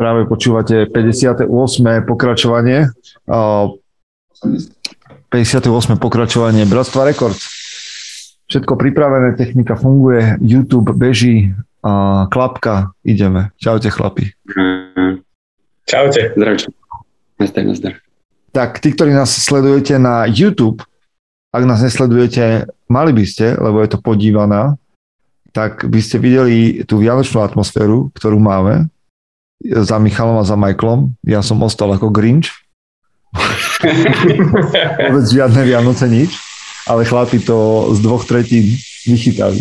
Práve počúvate 58. pokračovanie 58. pokračovanie Bratstva Rekord. Všetko pripravené, technika funguje, YouTube beží, a klapka, ideme. Čaute chlapi. Čaute. Zdravčo. Nazdar, nazdar. Tak, tí, ktorí nás sledujete na YouTube, ak nás nesledujete, mali by ste, lebo je to podívaná, tak by ste videli tú vianočnú atmosféru, ktorú máme za Michalom a za Michaelom. Ja som ostal ako Grinch. Vôbec žiadne Vianoce nič, ale chlapi to z dvoch tretín vychytali.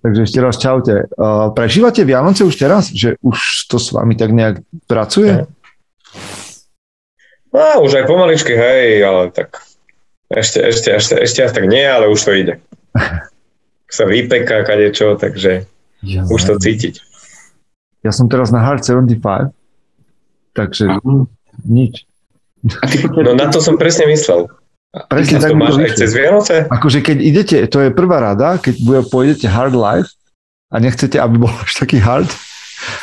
Takže ešte raz čaute. prežívate Vianoce už teraz? Že už to s vami tak nejak pracuje? No, už aj pomaličky, hej, ale tak ešte, ešte, ešte, ešte tak nie, ale už to ide. Sa vypeká kadečo, takže ja, už to cítiť. Ja som teraz na Hard 75, takže Aha. nič. No na to som presne myslel. Presne tak to máš aj cez Vianoce? Akože keď idete, to je prvá rada, keď pôjdete hard life a nechcete, aby bol až taký hard,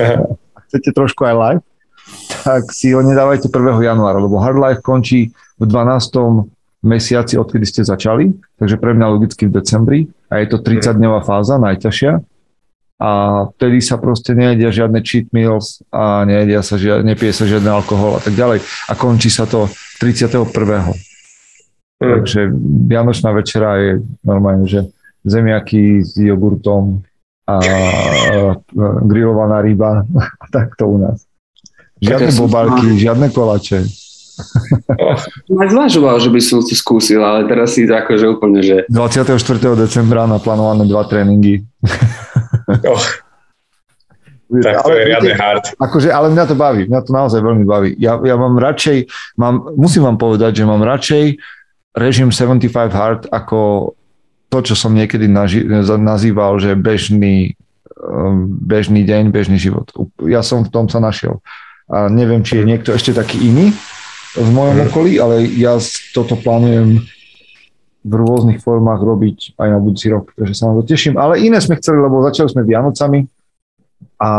Aha. a chcete trošku aj live, tak si ho nedávajte 1. januára, lebo hard life končí v 12. mesiaci, odkedy ste začali, takže pre mňa logicky v decembri a je to 30-dňová fáza, najťažšia a vtedy sa proste nejedia žiadne cheat meals a nejedia sa, žiadne, nepije sa žiadny alkohol a tak ďalej. A končí sa to 31. Mm. Takže Vianočná večera je normálne, že zemiaky s jogurtom a grillovaná ryba a takto u nás. Žiadne bobalky, žiadne kolače. Aj zvažoval, že by som si skúsil, ale teraz si akože úplne, že... 24. decembra naplánované dva tréningy. Oh. Tak to ale, je riadne hard. Akože, ale mňa to baví, mňa to naozaj veľmi baví. Ja, ja mám radšej, mám, musím vám povedať, že mám radšej režim 75 hard ako to, čo som niekedy naži, nazýval, že bežný, um, bežný deň, bežný život. Ja som v tom sa našiel. A neviem, či je niekto ešte taký iný v mojom mhm. okolí, ale ja toto plánujem v rôznych formách robiť aj na budúci rok, takže sa na to teším. Ale iné sme chceli, lebo začali sme Vianocami a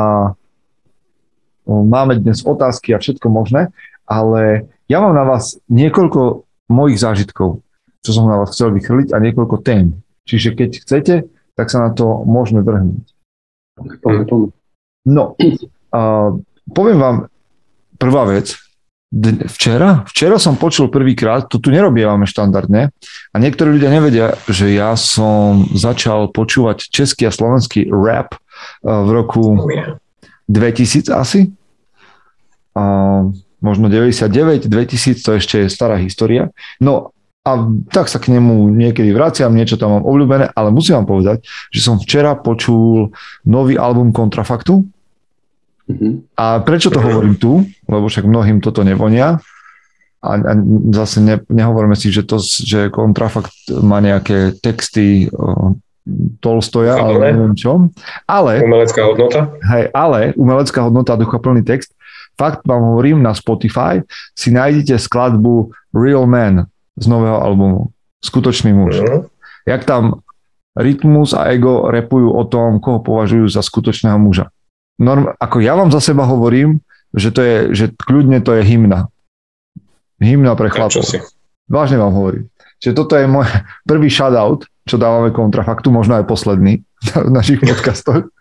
máme dnes otázky a všetko možné, ale ja mám na vás niekoľko mojich zážitkov, čo som na vás chcel vychrliť a niekoľko tém. Čiže keď chcete, tak sa na to môžeme vrhnúť. No, a poviem vám prvá vec, Včera? Včera som počul prvýkrát, to tu nerobievame štandardne a niektorí ľudia nevedia, že ja som začal počúvať český a slovenský rap eh, v roku 2000 asi. A možno 99, 2000, to ešte je stará história. No a tak sa k nemu niekedy vraciam, niečo tam mám obľúbené, ale musím vám povedať, že som včera počul nový album Kontrafaktu. A prečo to hovorím tu? Lebo však mnohým toto nevonia. A, a zase ne, nehovoríme si, že, to, že kontrafakt má nejaké texty o, Tolstoja, ale, neviem čo. Ale, umelecká hodnota. Hej, ale umelecká hodnota a duchaplný text. Fakt vám hovorím, na Spotify si nájdete skladbu Real Man z nového albumu. Skutočný muž. Uh-huh. Jak tam Rytmus a Ego repujú o tom, koho považujú za skutočného muža norm, ako ja vám za seba hovorím, že to je, že kľudne to je hymna. Hymna pre chlapov. Vážne vám hovorím. Čiže toto je môj prvý shoutout, čo dávame kontrafaktu, možno aj posledný v našich podcastoch.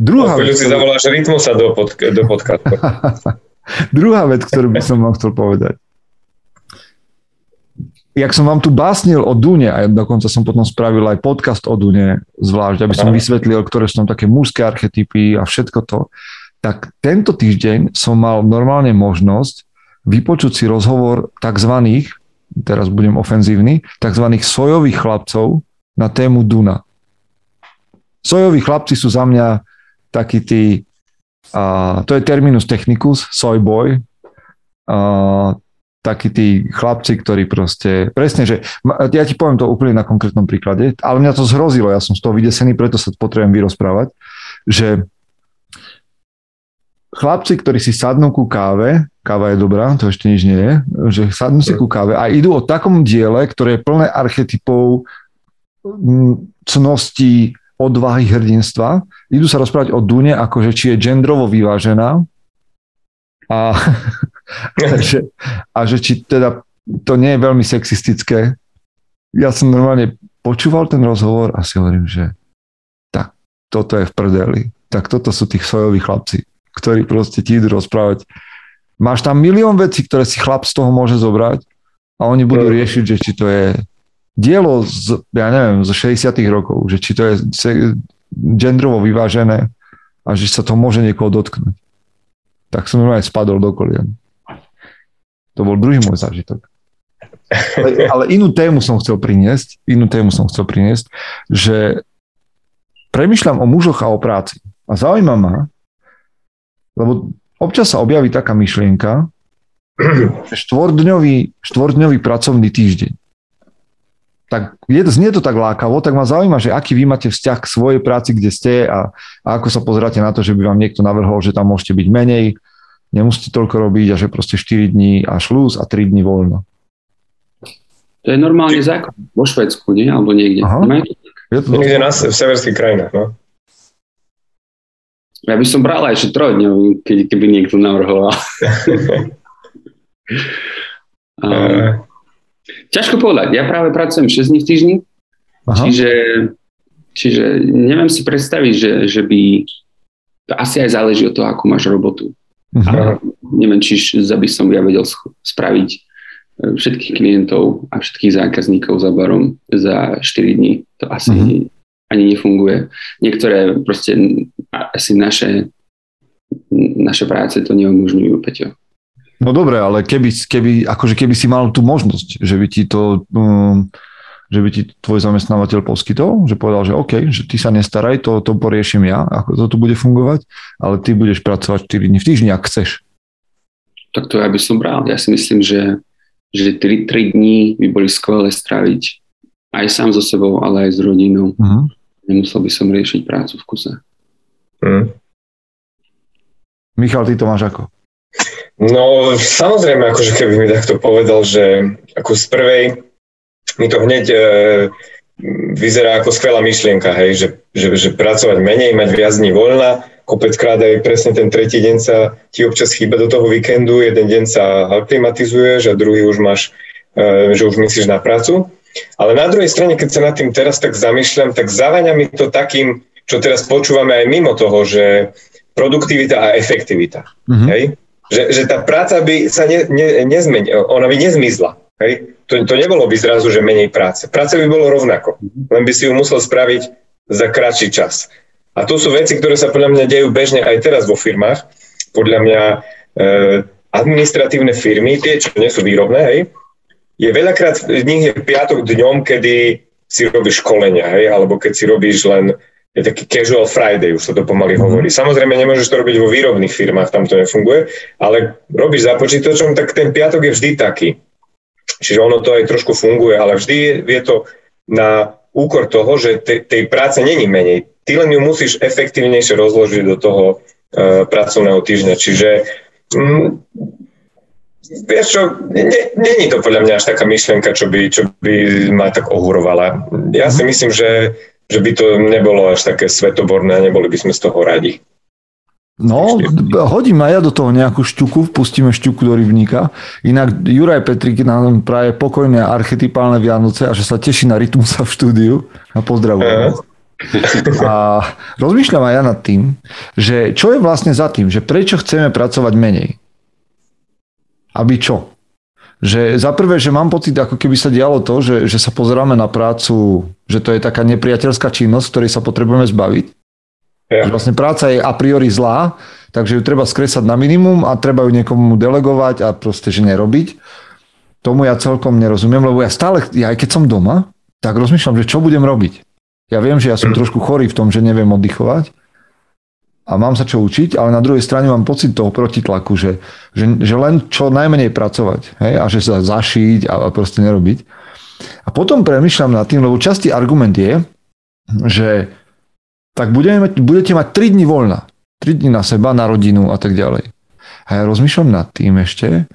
Druhá vec, si zavoláš rytmusa do, pod, do podcastu. Druhá vec, ktorú by som vám chcel povedať jak som vám tu básnil o Dune, a dokonca som potom spravil aj podcast o Dune, zvlášť, aby som vysvetlil, ktoré sú tam také mužské archetypy a všetko to, tak tento týždeň som mal normálne možnosť vypočuť si rozhovor tzv. teraz budem ofenzívny, tzv. sojových chlapcov na tému Duna. Sojoví chlapci sú za mňa takí tí, a to je terminus technicus, soy boy, a takí tí chlapci, ktorí proste, presne, že ja ti poviem to úplne na konkrétnom príklade, ale mňa to zhrozilo, ja som z toho vydesený, preto sa potrebujem vyrozprávať, že chlapci, ktorí si sadnú ku káve, káva je dobrá, to ešte nič nie je, že sadnú si ku káve a idú o takom diele, ktoré je plné archetypov, cností, odvahy, hrdinstva. Idú sa rozprávať o Dune, akože či je gendrovo vyvážená a, a, že, a že či teda to nie je veľmi sexistické. Ja som normálne počúval ten rozhovor a si hovorím, že tak toto je v prdeli. Tak toto sú tí sojoví chlapci, ktorí proste ti idú rozprávať. Máš tam milión vecí, ktoré si chlap z toho môže zobrať a oni budú riešiť, že či to je dielo z, ja neviem, zo 60 rokov, že či to je gendrovo vyvážené a že sa to môže niekoho dotknúť. Tak som normálne spadol do kolien. To bol druhý môj zážitok. Ale, ale inú tému som chcel priniesť, inú tému som chcel priniesť, že premyšľam o mužoch a o práci. A zaujíma ma, lebo občas sa objaví taká myšlienka, štvordňový, štvordňový pracovný týždeň tak je, znie to tak lákavo, tak ma zaujíma, že aký vy máte vzťah k svojej práci, kde ste a, a ako sa pozeráte na to, že by vám niekto navrhol, že tam môžete byť menej, nemusíte toľko robiť a že proste 4 dní a šlúz a 3 dní voľno. To je normálny zákon vo Švedsku, nie? Alebo niekde. Aha. Je to niekde na, v severských krajinách, no. Ja by som bral aj 3 dňov, keď, keby niekto navrhoval. um, Ťažko povedať. Ja práve pracujem 6 dní v týždni, čiže, čiže neviem si predstaviť, že, že by to asi aj záleží od toho, ako máš robotu. Uh-huh. A neviem, či by som ja vedel spraviť e, všetkých klientov a všetkých zákazníkov za barom za 4 dní. To asi uh-huh. ani nefunguje. Niektoré proste asi naše, naše práce to neumožňujú, Peťo. No dobre, ale keby, keby, akože keby si mal tú možnosť, že by ti to, um, že by ti tvoj zamestnávateľ poskytol, že povedal, že OK, že ty sa nestaraj, to, to poriešim ja, ako to tu bude fungovať, ale ty budeš pracovať 4 dní v týždni, ak chceš. Tak to ja by som bral. Ja si myslím, že, že 3, 3 dní by boli skvelé stráviť aj sám so sebou, ale aj s rodinou. Uh-huh. Nemusel by som riešiť prácu v kuse. Uh-huh. Michal, ty to máš ako? No samozrejme, akože keby mi takto povedal, že ako z prvej mi to hneď e, vyzerá ako skvelá myšlienka, hej, že, že, že pracovať menej, mať viac dní voľna, kopeckrát aj presne ten tretí deň sa ti občas chýba do toho víkendu, jeden deň sa aklimatizuješ a druhý už máš, e, že už myslíš na prácu. Ale na druhej strane, keď sa nad tým teraz tak zamýšľam, tak zaváňa mi to takým, čo teraz počúvame aj mimo toho, že produktivita a efektivita. Mm-hmm. Hej? Že, že tá práca by sa ne, ne, nezmenila, ona by nezmizla. Hej? To, to nebolo by zrazu, že menej práce. Práce by bolo rovnako, len by si ju musel spraviť za kratší čas. A to sú veci, ktoré sa podľa mňa dejú bežne aj teraz vo firmách. Podľa mňa e, administratívne firmy, tie, čo nie sú výrobné, hej, je veľakrát v nich je piatok dňom, kedy si robíš školenia, hej, alebo keď si robíš len je taký casual Friday, už sa to pomaly mm-hmm. hovorí. Samozrejme, nemôžeš to robiť vo výrobných firmách, tam to nefunguje, ale robíš za počítačom, tak ten piatok je vždy taký. Čiže ono to aj trošku funguje, ale vždy je, je to na úkor toho, že te, tej práce není menej. Ty len ju musíš efektívnejšie rozložiť do toho uh, pracovného týždňa. Čiže mm, vieš čo, není to podľa mňa až taká myšlienka, čo by, čo by ma tak ohurovala. Ja si mhm. myslím, že že by to nebolo až také svetoborné a neboli by sme z toho radi. No, hodím aj ja do toho nejakú šťuku, pustíme šťuku do rybníka. Inak Juraj Petrik nám praje pokojné archetypálne Vianoce a že sa teší na rytmusa v štúdiu. A pozdravujem. A rozmýšľam aj ja nad tým, že čo je vlastne za tým, že prečo chceme pracovať menej? Aby čo? Že za prvé, že mám pocit, ako keby sa dialo to, že, že sa pozeráme na prácu, že to je taká nepriateľská činnosť, ktorej sa potrebujeme zbaviť. Ja. Že vlastne práca je a priori zlá, takže ju treba skresať na minimum a treba ju niekomu delegovať a proste, že nerobiť. Tomu ja celkom nerozumiem, lebo ja stále, ja aj keď som doma, tak rozmýšľam, že čo budem robiť. Ja viem, že ja som trošku chorý v tom, že neviem oddychovať, a mám sa čo učiť, ale na druhej strane mám pocit toho protitlaku, že, že, že len čo najmenej pracovať hej, a že sa zašiť a, a proste nerobiť. A potom premyšľam nad tým, lebo častý argument je, že tak budeme budete mať 3 dní voľna. 3 dní na seba, na rodinu a tak ďalej. A ja rozmýšľam nad tým ešte,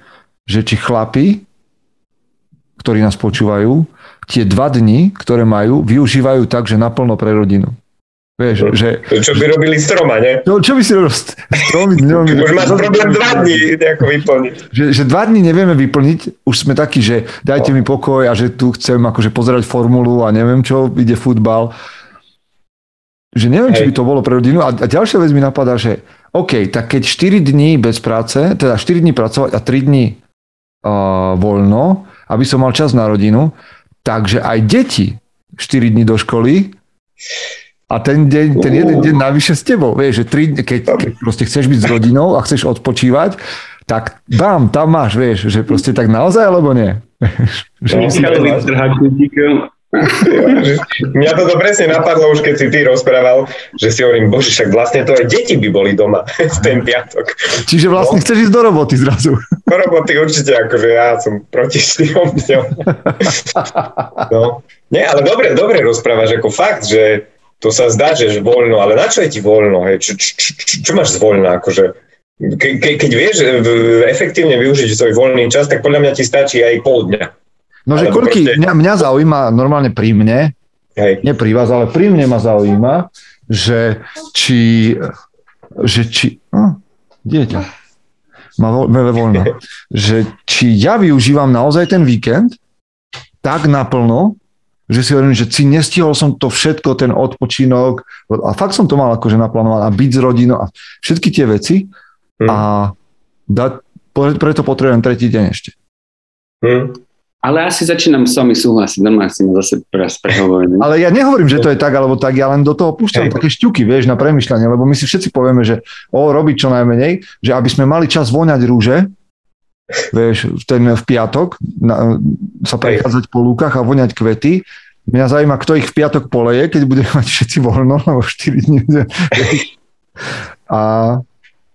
že či chlapi, ktorí nás počúvajú, tie dva dni, ktoré majú, využívajú tak, že naplno pre rodinu. Vieš, že... Čo by robili stroma, ne? No, čo by si robil s tromi dňami? Už máš problém dva dní nejako vyplniť. Že, že dva dní nevieme vyplniť, už sme takí, že dajte mi pokoj a že tu chcem akože pozerať formulu a neviem čo, ide futbal. Že neviem, Hej. či by to bolo pre rodinu. A, a ďalšia vec mi napadá, že OK, tak keď 4 dní bez práce, teda 4 dní pracovať a 3 dní uh, voľno, aby som mal čas na rodinu, takže aj deti 4 dní do školy a ten, deň, ten jeden deň navyše s tebou. Vieš, že tri, keď, keď proste chceš byť s rodinou a chceš odpočívať, tak bám, tam máš, vieš, že proste tak naozaj, alebo nie? že no, Mňa to presne napadlo už, keď si ty rozprával, že si hovorím, bože, však vlastne to aj deti by boli doma v ten piatok. Čiže vlastne no. chceš ísť do roboty zrazu. Do roboty určite, akože ja som proti štyrom No. Nie, ale dobre, dobre rozprávaš, ako fakt, že to sa zdá, že voľno, ale na čo je ti voľno? Hej? Čo, čo, čo, čo máš zvoľno? Akože, ke, ke, keď vieš efektívne využiť svoj voľný čas, tak podľa mňa ti stačí aj pol dňa. No, že koľky, proste... mňa, mňa zaujíma normálne pri mne, Hej. nie pri vás, ale pri mne ma zaujíma, že či, že či, no, dieťa, má voľno, že či ja využívam naozaj ten víkend tak naplno, že si hovorím, že si nestihol som to všetko, ten odpočinok a fakt som to mal akože naplánované a byť s rodinou a všetky tie veci hmm. a dať, preto potrebujem tretí deň ešte. Hmm. Ale asi začínam s vami súhlasiť, normálne si ma zase raz prehovorím. Ale ja nehovorím, že to je tak alebo tak, ja len do toho púšťam také šťuky, vieš, na premyšľanie, lebo my si všetci povieme, že o, robiť čo najmenej, že aby sme mali čas voňať rúže, vieš, ten v piatok na, sa prechádzať po lúkach a voňať kvety. Mňa zaujíma, kto ich v piatok poleje, keď budeme mať všetci voľno, lebo 4 dní. A,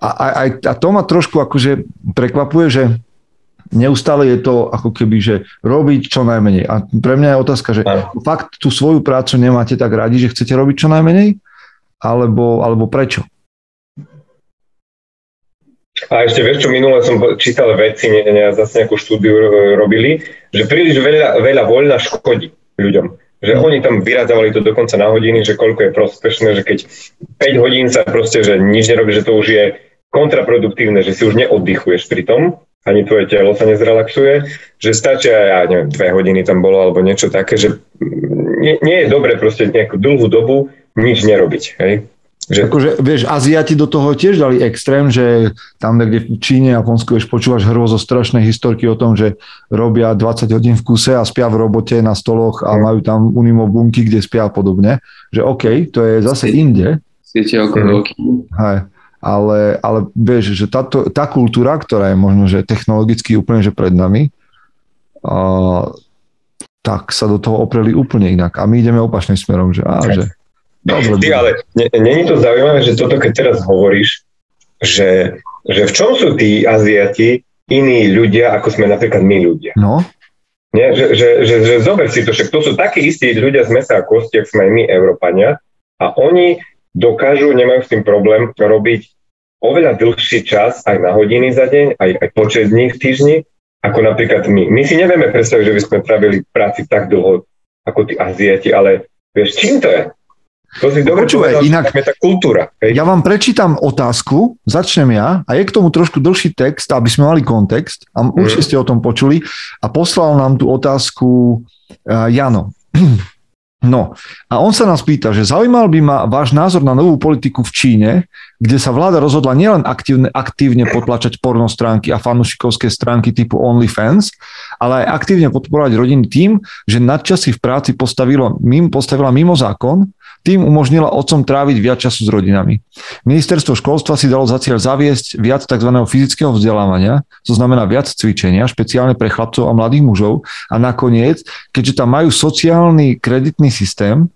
a, a, a to ma trošku akože prekvapuje, že neustále je to ako keby, že robiť čo najmenej. A pre mňa je otázka, že Aj. fakt tú svoju prácu nemáte tak radi, že chcete robiť čo najmenej? Alebo, alebo prečo? A ešte vieš, čo minule som čítal veci, ne, ne, zase nejakú štúdiu robili, že príliš veľa, veľa voľna škodí ľuďom. Že oni tam vyrádzavali to dokonca na hodiny, že koľko je prospešné, že keď 5 hodín sa proste, že nič nerobí, že to už je kontraproduktívne, že si už neoddychuješ pri tom, ani tvoje telo sa nezrelaxuje, že stačia, ja neviem, dve hodiny tam bolo alebo niečo také, že nie, nie je dobre proste nejakú dlhú dobu nič nerobiť. Hej? Že... Akože, vieš, Aziati do toho tiež dali extrém, že tam niekde v Číne a Japonsku vieš, počúvaš hrôzo strašné historky o tom, že robia 20 hodín v kuse a spia v robote na stoloch a mm. majú tam unimo bunky, kde spia a podobne. Že OK, to je zase inde. Siete okolo mm. Hej. Ale, ale vieš, že táto, tá kultúra, ktorá je možno, že technologicky úplne že pred nami, a, tak sa do toho opreli úplne inak. A my ideme opačným smerom, že, á, že Ty, ale není to zaujímavé, že toto keď teraz hovoríš, že, že v čom sú tí Aziati iní ľudia, ako sme napríklad my ľudia? No. Nie, že, že, že, že zober si to, však to sú takí istí ľudia z mesa a kosti, ako sme aj my, Európania, a oni dokážu, nemajú s tým problém, robiť oveľa dlhší čas, aj na hodiny za deň, aj, aj počet dní v týždni, ako napríklad my. My si nevieme predstaviť, že by sme pravili práci tak dlho, ako tí Aziati, ale vieš, čím to je? To si dobre Počúvaj, povedal, inak, je tá kultúra. Hej? Ja vám prečítam otázku, začnem ja a je k tomu trošku dlhší text, aby sme mali kontext a mm. určite ste o tom počuli a poslal nám tú otázku uh, Jano. No a on sa nás pýta, že zaujímal by ma váš názor na novú politiku v Číne, kde sa vláda rozhodla nielen aktívne, aktívne potlačať porno stránky a fanušikovské stránky typu OnlyFans, ale aj aktívne podporovať rodiny tým, že nadčasy v práci postavilo, mimo, postavila mimo zákon, tým umožnila otcom tráviť viac času s rodinami. Ministerstvo školstva si dalo za cieľ zaviesť viac tzv. fyzického vzdelávania, to znamená viac cvičenia, špeciálne pre chlapcov a mladých mužov. A nakoniec, keďže tam majú sociálny kreditný systém,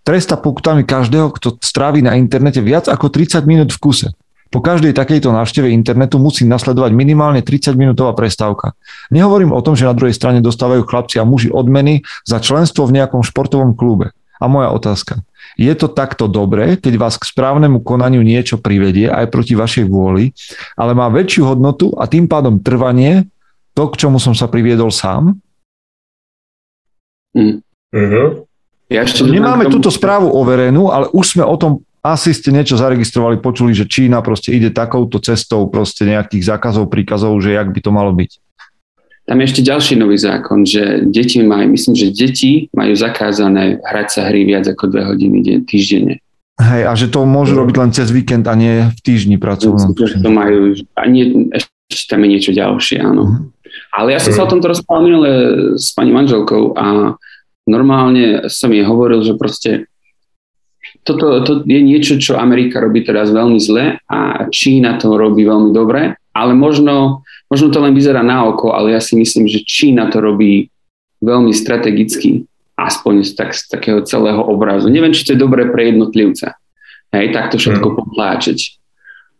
tresta pokutami každého, kto strávi na internete viac ako 30 minút v kuse. Po každej takejto návšteve internetu musí nasledovať minimálne 30-minútová prestávka. Nehovorím o tom, že na druhej strane dostávajú chlapci a muži odmeny za členstvo v nejakom športovom klube. A moja otázka. Je to takto dobré, keď vás k správnemu konaniu niečo privedie aj proti vašej vôli, ale má väčšiu hodnotu a tým pádom trvanie, to, k čomu som sa priviedol sám? Mm. Mm-hmm. Ja ešte Nemáme túto správu overenú, ale už sme o tom asi ste niečo zaregistrovali, počuli, že Čína proste ide takouto cestou proste nejakých zákazov, príkazov, že jak by to malo byť. Tam je ešte ďalší nový zákon, že deti majú, myslím, že deti majú zakázané hrať sa hry viac ako dve hodiny týždenne. Hej, a že to môžu robiť len cez víkend a nie v týždni pracovnom. To majú, a nie, ešte tam je niečo ďalšie, áno. Uh-huh. Ale ja som sa o tomto rozprával minule s pani manželkou a normálne som jej hovoril, že proste toto to je niečo, čo Amerika robí teraz veľmi zle a Čína to robí veľmi dobre, ale možno, možno to len vyzerá na oko, ale ja si myslím, že Čína to robí veľmi strategicky aspoň z, tak, z takého celého obrazu. Neviem, či to je dobré pre jednotlivca. Hej, takto všetko hmm. potláčať.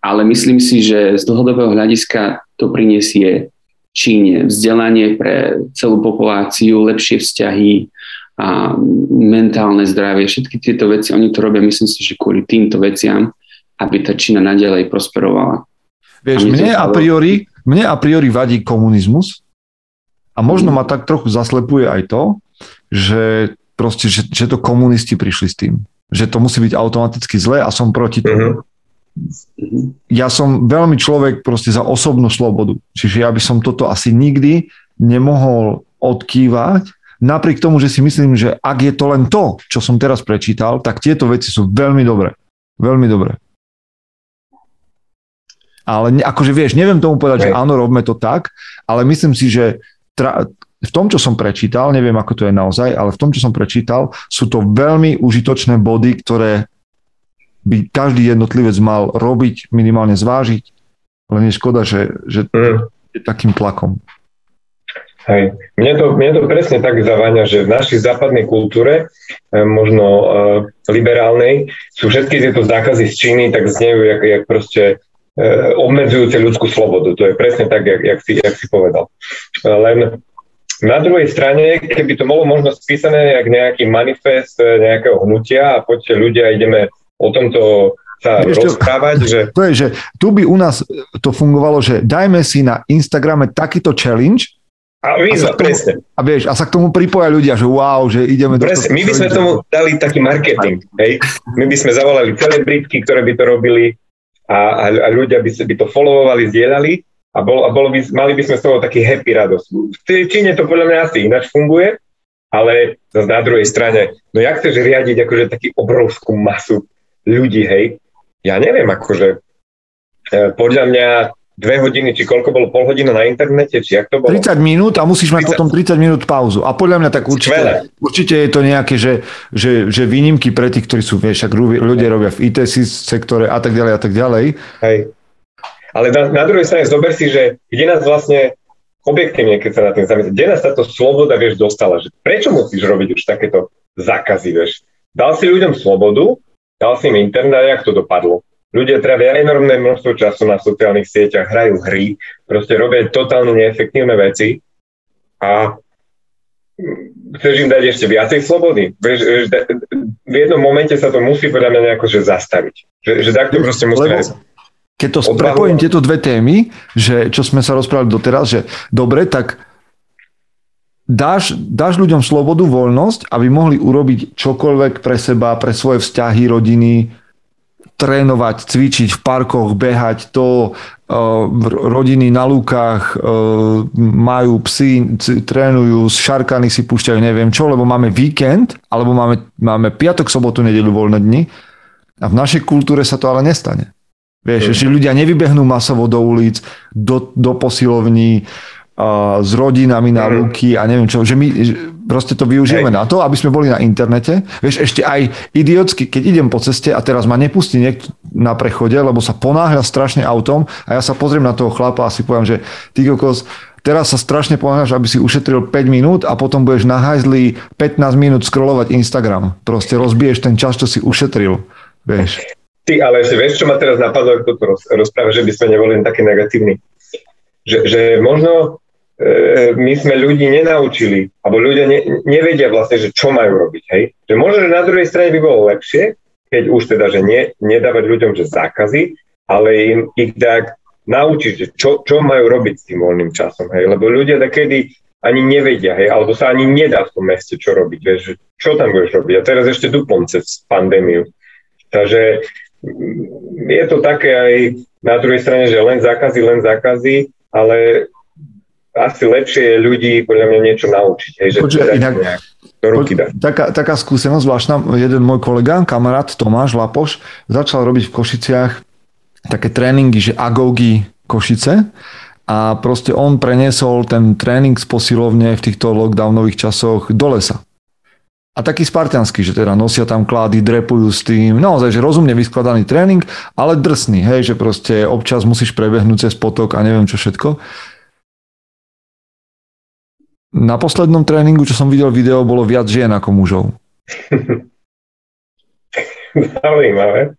Ale myslím si, že z dlhodobého hľadiska to prinesie Číne vzdelanie pre celú populáciu, lepšie vzťahy a mentálne zdravie, všetky tieto veci, oni to robia, myslím si, že kvôli týmto veciam, aby tá Čína nadalej prosperovala. Vieš, mne a, priori, mne a priori vadí komunizmus a možno ma tak trochu zaslepuje aj to, že proste, že, že to komunisti prišli s tým. Že to musí byť automaticky zlé a som proti tomu. Uh-huh. Ja som veľmi človek proste za osobnú slobodu. Čiže ja by som toto asi nikdy nemohol odkývať, napriek tomu, že si myslím, že ak je to len to, čo som teraz prečítal, tak tieto veci sú veľmi dobré. Veľmi dobré. Ale akože vieš, neviem tomu povedať, že áno, robme to tak, ale myslím si, že tra- v tom, čo som prečítal, neviem, ako to je naozaj, ale v tom, čo som prečítal, sú to veľmi užitočné body, ktoré by každý jednotlivec mal robiť, minimálne zvážiť, len je škoda, že, že mm. je takým tlakom. Hej. Mne, to, mne to presne tak zaváňa, že v našej západnej kultúre, e, možno uh, liberálnej, sú všetky tieto zákazy z Číny tak znejú, jak, jak proste uh, obmedzujúce ľudskú slobodu. To je presne tak, jak, jak, si, jak si povedal. Len na druhej strane, keby to bolo možno spísané jak nejaký manifest e, nejakého hnutia a poďte ľudia, ideme o tomto sa Vieš, rozprávať. Že... to je, že tu by u nás to fungovalo, že dajme si na Instagrame takýto challenge a výzva, a tomu, presne. A vieš, a sa k tomu pripoja ľudia, že wow, že ideme presne, do toho. My by sme tomu dali taký marketing, hej. My by sme zavolali celebritky, ktoré by to robili a, a, a ľudia by, by to followovali, zdieľali a, bol, a bolo by, mali by sme z toho taký happy radosť. V Číne to podľa mňa asi ináč funguje, ale na druhej strane, no jak chceš riadiť akože taký obrovskú masu ľudí, hej? Ja neviem, akože e, podľa mňa dve hodiny, či koľko bolo pol hodina na internete, či jak to bolo? 30 minút a musíš mať 30. potom 30 minút pauzu. A podľa mňa tak určite, určite je to nejaké, že, že, že výnimky pre tých, ktorí sú, vieš, ak ľudia robia v IT sektore a tak ďalej a tak ďalej. Hej. Ale na, na druhej strane zober si, že kde nás vlastne objektívne, keď sa na tým zamyslí, kde nás táto sloboda, vieš, dostala, že prečo musíš robiť už takéto zákazy, vieš. Dal si ľuďom slobodu, dal si im internet a jak to dopadlo. Ľudia trávia enormné množstvo času na sociálnych sieťach, hrajú hry, proste robia totálne neefektívne veci a chceš im dať ešte viacej slobody. Vieš, v jednom momente sa to musí podľa mňa nejako že zastaviť. Že, že takto proste musí Lebo keď to prepojím tieto dve témy, že čo sme sa rozprávali doteraz, že dobre, tak dáš, dáš ľuďom slobodu, voľnosť, aby mohli urobiť čokoľvek pre seba, pre svoje vzťahy, rodiny, trénovať, cvičiť v parkoch, behať to, uh, rodiny na lúkach uh, majú psy, trénujú, z šarkany si púšťajú neviem čo, lebo máme víkend, alebo máme, máme piatok, sobotu, nedeľu voľné dni a v našej kultúre sa to ale nestane. Vieš, mm. že ľudia nevybehnú masovo do ulic, do, do posilovní, s rodinami na mm. ruky a neviem čo, že my proste to využijeme Hej. na to, aby sme boli na internete. Vieš, ešte aj idiotsky, keď idem po ceste a teraz ma nepustí niekto na prechode, lebo sa ponáhľa strašne autom a ja sa pozriem na toho chlapa a si poviem, že ty kokos, teraz sa strašne ponáhľaš, aby si ušetril 5 minút a potom budeš na hajzli 15 minút scrollovať Instagram. Proste rozbiješ ten čas, čo si ušetril. Vieš. Ty, ale ešte vieš, čo ma teraz napadlo, ako to rozpráva, že by sme neboli takí negatívni. Že, že možno my sme ľudí nenaučili, alebo ľudia ne, nevedia vlastne, že čo majú robiť. Hej? Že možno, že na druhej strane by bolo lepšie, keď už teda, že nie, nedávať ľuďom že zákazy, ale im ich tak naučiť, že čo, čo majú robiť s tým voľným časom. Hej? Lebo ľudia takedy ani nevedia, hej, alebo sa ani nedá v tom meste čo robiť, vieš, čo tam budeš robiť. A teraz ešte duplom cez pandémiu. Takže mm, je to také aj na druhej strane, že len zákazy, len zákazy, ale asi lepšie je ľudí podľa mňa niečo naučiť. Hej, že Počuť, inak, do ruky dať. Taká, taká skúsenosť zvláštna, jeden môj kolega, kamarát Tomáš Lapoš, začal robiť v Košiciach také tréningy, že agogy Košice a proste on preniesol ten tréning z posilovne v týchto lockdownových časoch do lesa. A taký spartianský, že teda nosia tam klády, drepujú s tým, naozaj, že rozumne vyskladaný tréning, ale drsný, hej, že proste občas musíš prebehnúť cez potok a neviem čo všetko. Na poslednom tréningu, čo som videl video, bolo viac žien ako mužov. Zaujímavé.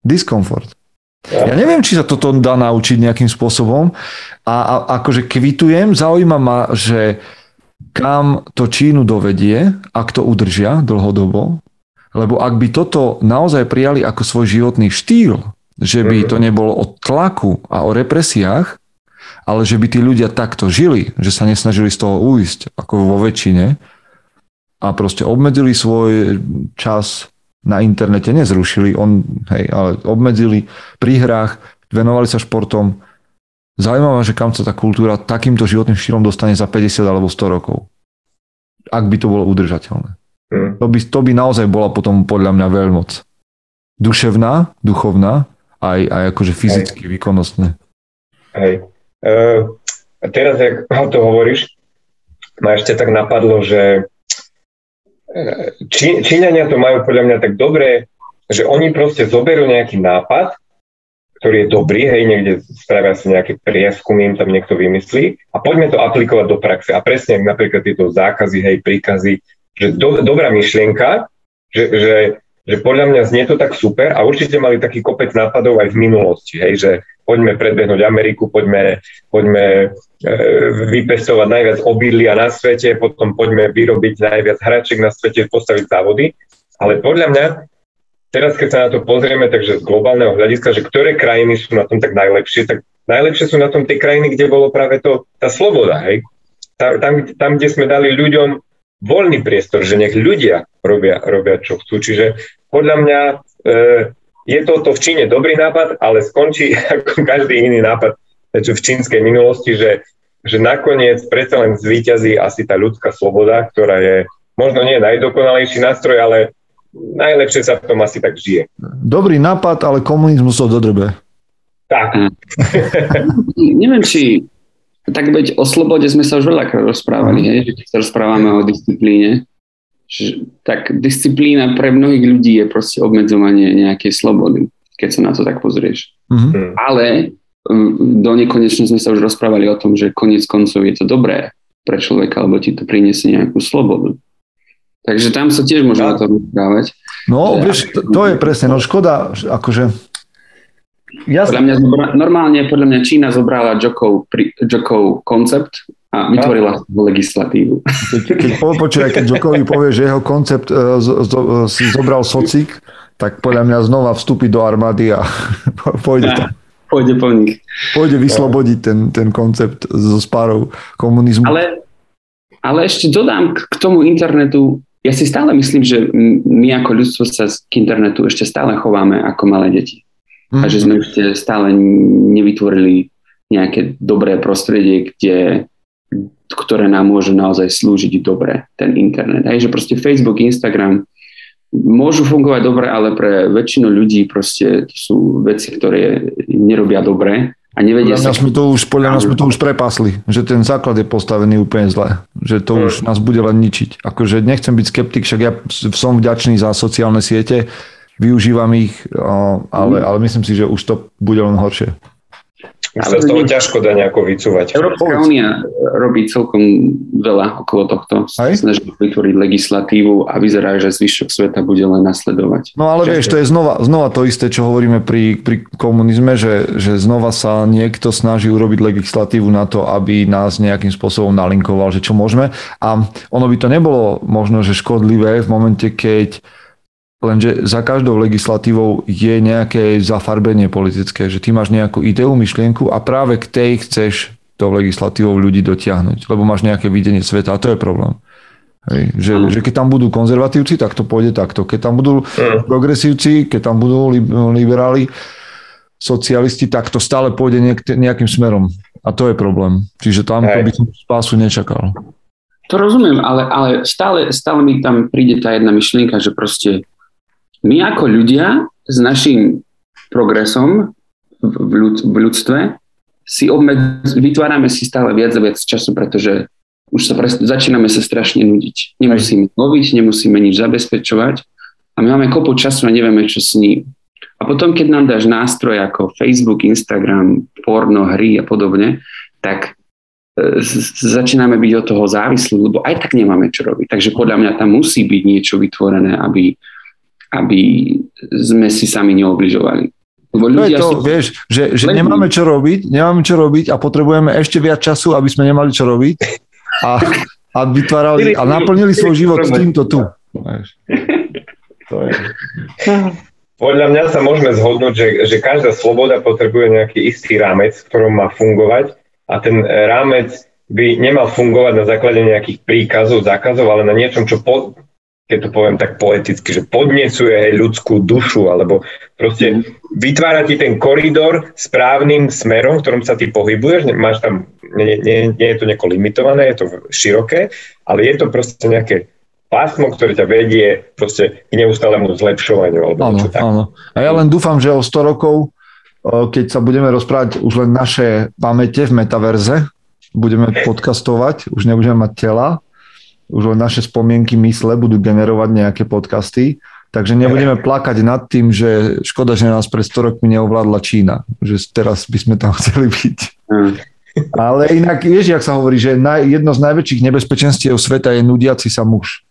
Diskomfort. Ja neviem, či sa toto dá naučiť nejakým spôsobom a, a akože kvitujem, zaujíma ma, že kam to Čínu dovedie, ak to udržia dlhodobo, lebo ak by toto naozaj prijali ako svoj životný štýl, že by to nebolo o tlaku a o represiách, ale že by tí ľudia takto žili, že sa nesnažili z toho uísť, ako vo väčšine, a proste obmedzili svoj čas na internete nezrušili, on, hej, ale obmedzili pri hrách, venovali sa športom. Zaujímavé, že kam sa tá kultúra takýmto životným štýlom dostane za 50 alebo 100 rokov. Ak by to bolo udržateľné. Hmm. To, by, to by naozaj bola potom podľa mňa veľmoc. Duševná, duchovná, aj, aj akože fyzicky hej. výkonnostné. Hej. Uh, a teraz, ak to hovoríš, ma ešte tak napadlo, že Čí, Číňania to majú podľa mňa tak dobre, že oni proste zoberú nejaký nápad, ktorý je dobrý, hej, niekde spravia si nejaké prieskumy, im tam niekto vymyslí a poďme to aplikovať do praxe. A presne napríklad tieto zákazy, hej, príkazy, že do, dobrá myšlienka, že, že, že podľa mňa znie to tak super a určite mali taký kopec nápadov aj v minulosti, hej, že poďme predbehnúť Ameriku, poďme, poďme e, vypestovať najviac obilia na svete, potom poďme vyrobiť najviac hračiek na svete, postaviť závody. Ale podľa mňa, teraz keď sa na to pozrieme, takže z globálneho hľadiska, že ktoré krajiny sú na tom tak najlepšie, tak najlepšie sú na tom tie krajiny, kde bolo práve to, tá sloboda, hej. Tam, tam, tam, kde sme dali ľuďom voľný priestor, že nech ľudia robia, robia čo chcú. Čiže podľa mňa e, je toto v Číne dobrý nápad, ale skončí ako každý iný nápad v čínskej minulosti, že, že nakoniec predsa len zvýťazí asi tá ľudská sloboda, ktorá je možno nie najdokonalejší nástroj, ale najlepšie sa v tom asi tak žije. Dobrý nápad, ale komunizmus to dodrbe. Tak. Neviem, či tak veď o slobode sme sa už veľa rozprávali, hej, že keď sa rozprávame o disciplíne, tak disciplína pre mnohých ľudí je proste obmedzovanie nejakej slobody, keď sa na to tak pozrieš. Mm-hmm. Ale um, do nekonečne sme sa už rozprávali o tom, že konec koncov je to dobré pre človeka, lebo ti to priniesie nejakú slobodu. Takže tam sa tiež môžeme o tom rozprávať. No, vieš, to, to je presne, no škoda, akože Jasne. Podľa mňa, normálne podľa mňa Čína zobrala Jokov, Jokov koncept a vytvorila no. legislatívu. Keď, keď počuj, keď Jokovi povie, že jeho koncept uh, z, z, si zobral socik, tak podľa mňa znova vstúpi do armády a pôjde tam. Pôjde po nich. Pôjde vyslobodiť ten, ten koncept zo spárov komunizmu. Ale, ale ešte dodám k, k tomu internetu, ja si stále myslím, že my ako ľudstvo sa k internetu ešte stále chováme ako malé deti. Mm-hmm. A že sme ešte stále nevytvorili nejaké dobré prostredie, kde ktoré nám môžu naozaj slúžiť dobre, ten internet. Hej, že proste Facebook, Instagram môžu fungovať dobre, ale pre väčšinu ľudí proste sú veci, ktoré nerobia dobre a nevedia podľa sa... Sme to už, podľa nás sme to už prepasli, že ten základ je postavený úplne zle, že to mm. už nás bude len ničiť. Akože nechcem byť skeptik, však ja som vďačný za sociálne siete, využívam ich, ale, mm. ale myslím si, že už to bude len horšie. Už sa z toho ťažko dá nejako vycúvať. Európska únia robí celkom veľa okolo tohto. Snaží vytvoriť legislatívu a vyzerá, že zvyšok sveta bude len nasledovať. No ale vieš, to je znova, znova to isté, čo hovoríme pri, pri komunizme, že, že znova sa niekto snaží urobiť legislatívu na to, aby nás nejakým spôsobom nalinkoval, že čo môžeme. A ono by to nebolo možno, že škodlivé v momente, keď Lenže za každou legislatívou je nejaké zafarbenie politické, že ty máš nejakú ideu, myšlienku a práve k tej chceš tou legislatívou ľudí dotiahnuť, lebo máš nejaké videnie sveta a to je problém. Hej, že, mm. že keď tam budú konzervatívci, tak to pôjde takto. Keď tam budú mm. progresívci, keď tam budú liberáli, socialisti, tak to stále pôjde nejakým smerom. A to je problém. Čiže tam to by som spásu nečakal. To rozumiem, ale, ale stále, stále mi tam príde tá jedna myšlienka, že proste my ako ľudia s našim progresom v, ľud, v ľudstve si obmed, vytvárame si stále viac a viac času, pretože už sa prest, začíname sa strašne nudiť. Nemusíme loviť, nemusíme nič zabezpečovať a my máme kopu času a nevieme, čo s ním. A potom, keď nám dáš nástroj ako Facebook, Instagram, porno, hry a podobne, tak e, začíname byť od toho závislí, lebo aj tak nemáme čo robiť. Takže podľa mňa tam musí byť niečo vytvorené, aby, aby sme si sami neobližovali. Lebo ľudia to je to, si... vieš, že, že nemáme čo robiť, nemáme čo robiť a potrebujeme ešte viac času, aby sme nemali čo robiť a, a vytvárali a naplnili svoj život s týmto tu. To je podľa mňa sa môžeme zhodnúť, že, že každá sloboda potrebuje nejaký istý rámec, v ktorom má fungovať a ten rámec by nemal fungovať na základe nejakých príkazov, zákazov, ale na niečom, čo, po, keď to poviem tak poeticky, že podnecuje ľudskú dušu, alebo proste vytvára ti ten koridor správnym smerom, v ktorom sa ty pohybuješ, máš tam, nie, nie, nie je to nejako limitované, je to široké, ale je to proste nejaké pásmo, ktoré ťa vedie proste k neustálemu zlepšovaniu. Alebo áno, tak. áno. A ja len dúfam, že o 100 rokov, keď sa budeme rozprávať už len naše pamäte v metaverze, budeme podcastovať, už nebudeme mať tela, už len naše spomienky, mysle budú generovať nejaké podcasty, takže nebudeme plakať nad tým, že škoda, že nás pred 100 rokmi neovládla Čína, že teraz by sme tam chceli byť. Mm. Ale inak, vieš, jak sa hovorí, že jedno z najväčších nebezpečenstiev sveta je nudiaci sa muž.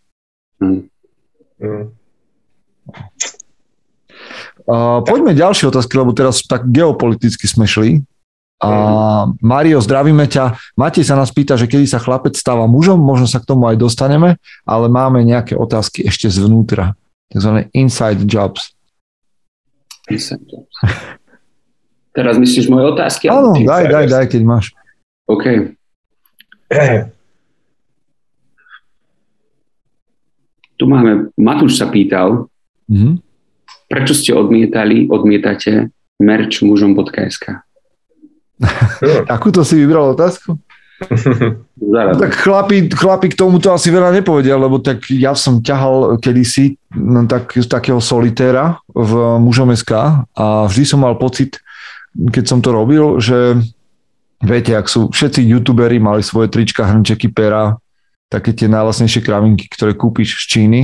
Uh, poďme ďalšie otázky, lebo teraz tak geopoliticky sme šli. A Mario, zdravíme ťa. Matej sa nás pýta, že kedy sa chlapec stáva mužom, možno sa k tomu aj dostaneme, ale máme nejaké otázky ešte zvnútra. Takzvané inside jobs. Inside jobs. Teraz myslíš moje otázky? Áno, daj, daj, daj, keď máš. OK. Tu máme, Matúš sa pýtal, mm-hmm. prečo ste odmietali, odmietate merch mužom.sk? Takúto si vybral otázku? No, tak chlapi, chlapi k tomuto asi veľa nepovedia, lebo tak ja som ťahal kedysi no, tak, takého solitéra v mužom.sk a vždy som mal pocit, keď som to robil, že viete, ak sú všetci youtuberi mali svoje trička, hrnčeky, pera, také tie najlasnejšie kravinky, ktoré kúpiš z Číny,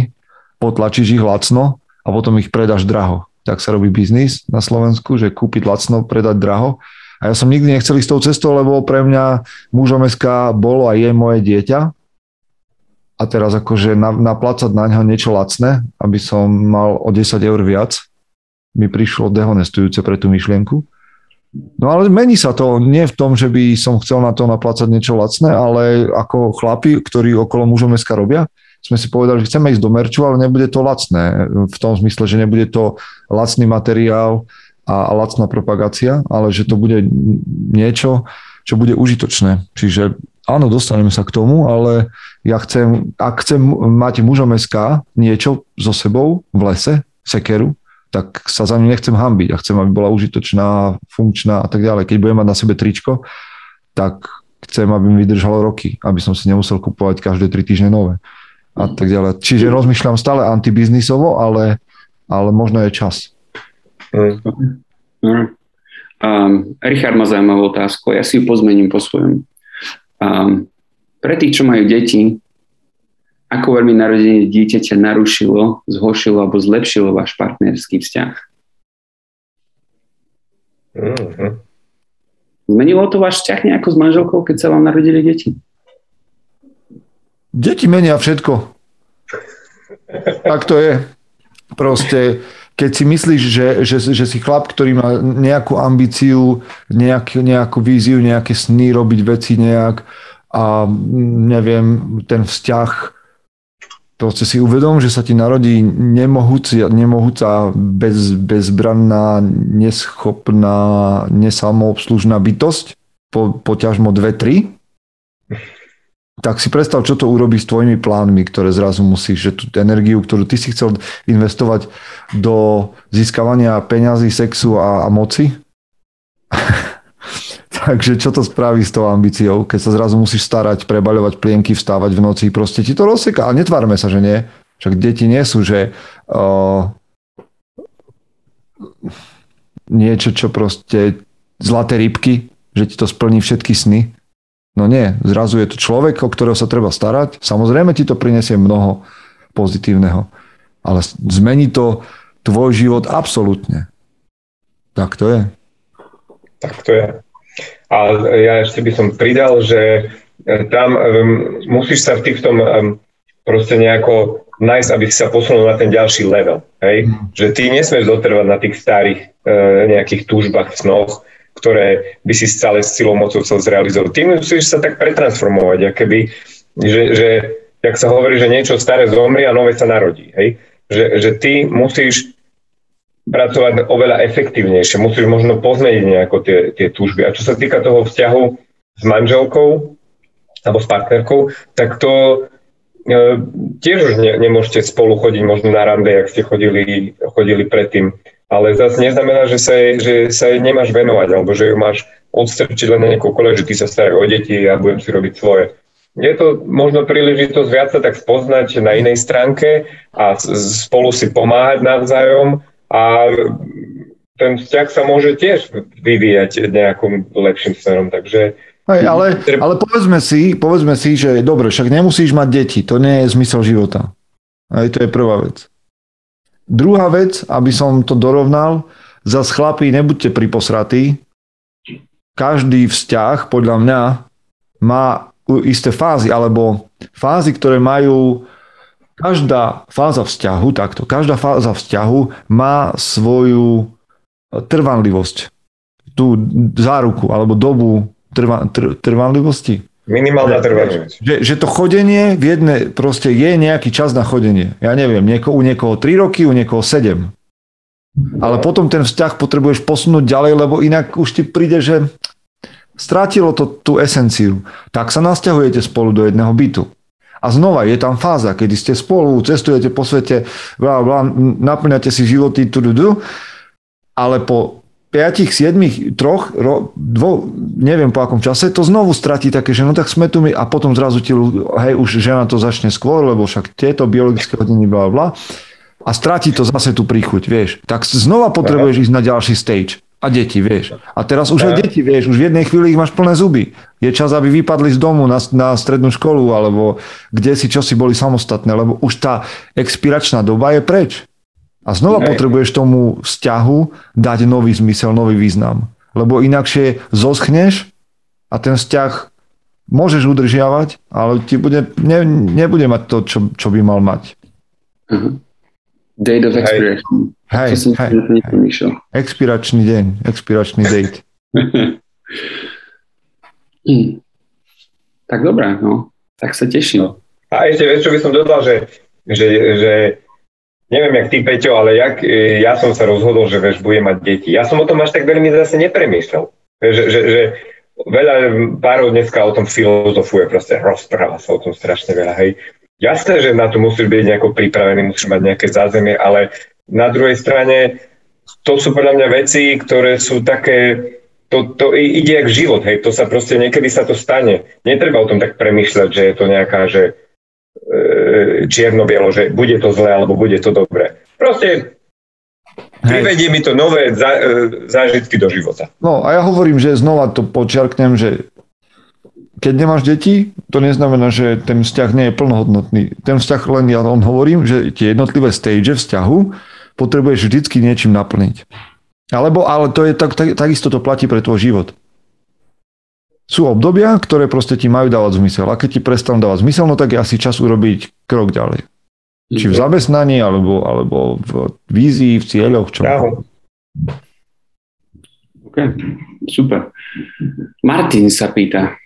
potlačíš ich lacno a potom ich predáš draho. Tak sa robí biznis na Slovensku, že kúpiť lacno, predať draho. A ja som nikdy nechcel ísť tou cestou, lebo pre mňa mužom SK bolo a je moje dieťa. A teraz akože naplácať na neho niečo lacné, aby som mal o 10 eur viac, mi prišlo dehonestujúce pre tú myšlienku. No ale mení sa to nie v tom, že by som chcel na to naplácať niečo lacné, ale ako chlapi, ktorí okolo mužov dneska robia, sme si povedali, že chceme ísť do merču, ale nebude to lacné. V tom zmysle, že nebude to lacný materiál a, a lacná propagácia, ale že to bude niečo, čo bude užitočné. Čiže áno, dostaneme sa k tomu, ale ja chcem, ak chcem mať mužom SK niečo so sebou v lese, sekeru, tak sa za ňu nechcem hambiť a chcem, aby bola užitočná, funkčná a tak ďalej. Keď budem mať na sebe tričko, tak chcem, aby mi vydržalo roky, aby som si nemusel kupovať každé tri týždne nové a tak ďalej. Čiže rozmýšľam stále antibiznisovo, ale, ale možno je čas. Mm. Um, Richard má zaujímavú otázku, ja si ju pozmením po svojom. Um, pre tých, čo majú deti, ako veľmi narodenie dieťaťa narušilo, zhoršilo alebo zlepšilo váš partnerský vzťah? Mm-hmm. Zmenilo to váš vzťah nejako s manželkou, keď sa vám narodili deti? Deti menia všetko. Tak to je. Proste, keď si myslíš, že, že, že si chlap, ktorý má nejakú ambíciu, nejak, nejakú víziu, nejaké sny, robiť veci nejak a neviem, ten vzťah proste si uvedom, že sa ti narodí nemohúca, nemohúca bez, bezbranná, neschopná, nesamoobslužná bytosť, po, poťažmo 2-3, tak si predstav, čo to urobí s tvojimi plánmi, ktoré zrazu musíš, že tú energiu, ktorú ty si chcel investovať do získavania peňazí, sexu a, a moci. Takže čo to spraví s tou ambíciou, keď sa zrazu musíš starať, prebaľovať plienky, vstávať v noci, proste ti to rozseká. Ale netvárme sa, že nie. Však deti nie sú, že uh, niečo, čo proste zlaté rybky, že ti to splní všetky sny. No nie, zrazu je to človek, o ktorého sa treba starať. Samozrejme ti to prinesie mnoho pozitívneho, ale zmení to tvoj život absolútne. Tak to je. Tak to je. A ja ešte by som pridal, že e, tam um, musíš sa v týchto um, proste nejako nájsť, aby si sa posunul na ten ďalší level. Hej? Mm. Že ty nesmieš zotrvať na tých starých uh, nejakých túžbách, snoch, ktoré by si stále s silou mocou chcel zrealizovať. Ty musíš sa tak pretransformovať, keby, že, že jak sa hovorí, že niečo staré zomrie a nové sa narodí. Hej? Že, že ty musíš pracovať oveľa efektívnejšie, musíš možno pozmeniť nejako tie, tie túžby. A čo sa týka toho vzťahu s manželkou alebo s partnerkou, tak to e, tiež už ne, nemôžete spolu chodiť možno na rande, jak ste chodili, chodili predtým ale zase neznamená, že sa, jej, že sa jej nemáš venovať, alebo že ju máš odstrčiť len na nejakú kole, že ty sa staráš o deti a budem si robiť svoje. Je to možno príležitosť viac sa tak spoznať na inej stránke a spolu si pomáhať navzájom a ten vzťah sa môže tiež vyvíjať nejakým lepším smerom, takže Hej, ale, ale povedzme, si, povedzme si, že dobre, však nemusíš mať deti, to nie je zmysel života. Aj to je prvá vec. Druhá vec, aby som to dorovnal, za chlapí nebuďte priposratí. Každý vzťah, podľa mňa, má isté fázy, alebo fázy, ktoré majú každá fáza vzťahu, takto, každá fáza vzťahu má svoju trvanlivosť. Tú záruku, alebo dobu trva, tr, trvanlivosti. Minimálna trvanlivosť. Že, že to chodenie v jedne, proste je nejaký čas na chodenie. Ja neviem, nieko, u niekoho 3 roky, u niekoho 7. Ale potom ten vzťah potrebuješ posunúť ďalej, lebo inak už ti príde, že strátilo to tú esenciu. Tak sa nasťahujete spolu do jedného bytu. A znova je tam fáza, kedy ste spolu, cestujete po svete, blá, blá, naplňate si životy, tududu, ale po 5, 7, 3, ro, dvo, neviem po akom čase, to znovu stratí také, že no tak sme tu my a potom zrazu ti, hej, už žena to začne skôr, lebo však tieto biologické hodiny, bla, bla, a stratí to zase tú príchuť, vieš. Tak znova potrebuješ ísť na ďalší stage. A deti, vieš. A teraz už aj deti, vieš, už v jednej chvíli ich máš plné zuby. Je čas, aby vypadli z domu na, na strednú školu, alebo kde si, čo si boli samostatné, lebo už tá expiračná doba je preč. A znova Hej. potrebuješ tomu vzťahu dať nový zmysel, nový význam. Lebo inakšie zoschneš a ten vzťah môžeš udržiavať, ale ti bude, ne, nebude mať to, čo, čo by mal mať. Uh-huh. Date of expiration. Hej, hej, hej. Expiračný deň, expiračný date. hmm. Tak dobré, no. Tak sa teším. No. A ešte, čo by som dodal, že, že, že Neviem, jak ty, Peťo, ale jak, e, ja som sa rozhodol, že vieš, budem mať deti. Ja som o tom až tak veľmi zase nepremýšľal. Že, že, že veľa párov dneska o tom filozofuje, proste rozpráva sa o tom strašne veľa. Hej. Jasné, že na to musíš byť nejako pripravený, musíš mať nejaké zázemie, ale na druhej strane to sú podľa mňa veci, ktoré sú také, to, to ide jak život, hej, to sa proste, niekedy sa to stane. Netreba o tom tak premýšľať, že je to nejaká, že E, čierno-bielo, že bude to zlé alebo bude to dobré. Proste privedie mi to nové za, e, zážitky do života. No a ja hovorím, že znova to počiarknem, že keď nemáš deti, to neznamená, že ten vzťah nie je plnohodnotný. Ten vzťah len ja on hovorím, že tie jednotlivé stage vzťahu potrebuješ vždycky niečím naplniť. Alebo, ale to je tak, tak, takisto to platí pre tvoj život sú obdobia, ktoré proste ti majú dávať zmysel. A keď ti prestanú dávať zmysel, no tak je asi čas urobiť krok ďalej. Či v zamestnaní, alebo, alebo v vízii, v cieľoch, čo. OK, super. Martin sa pýta,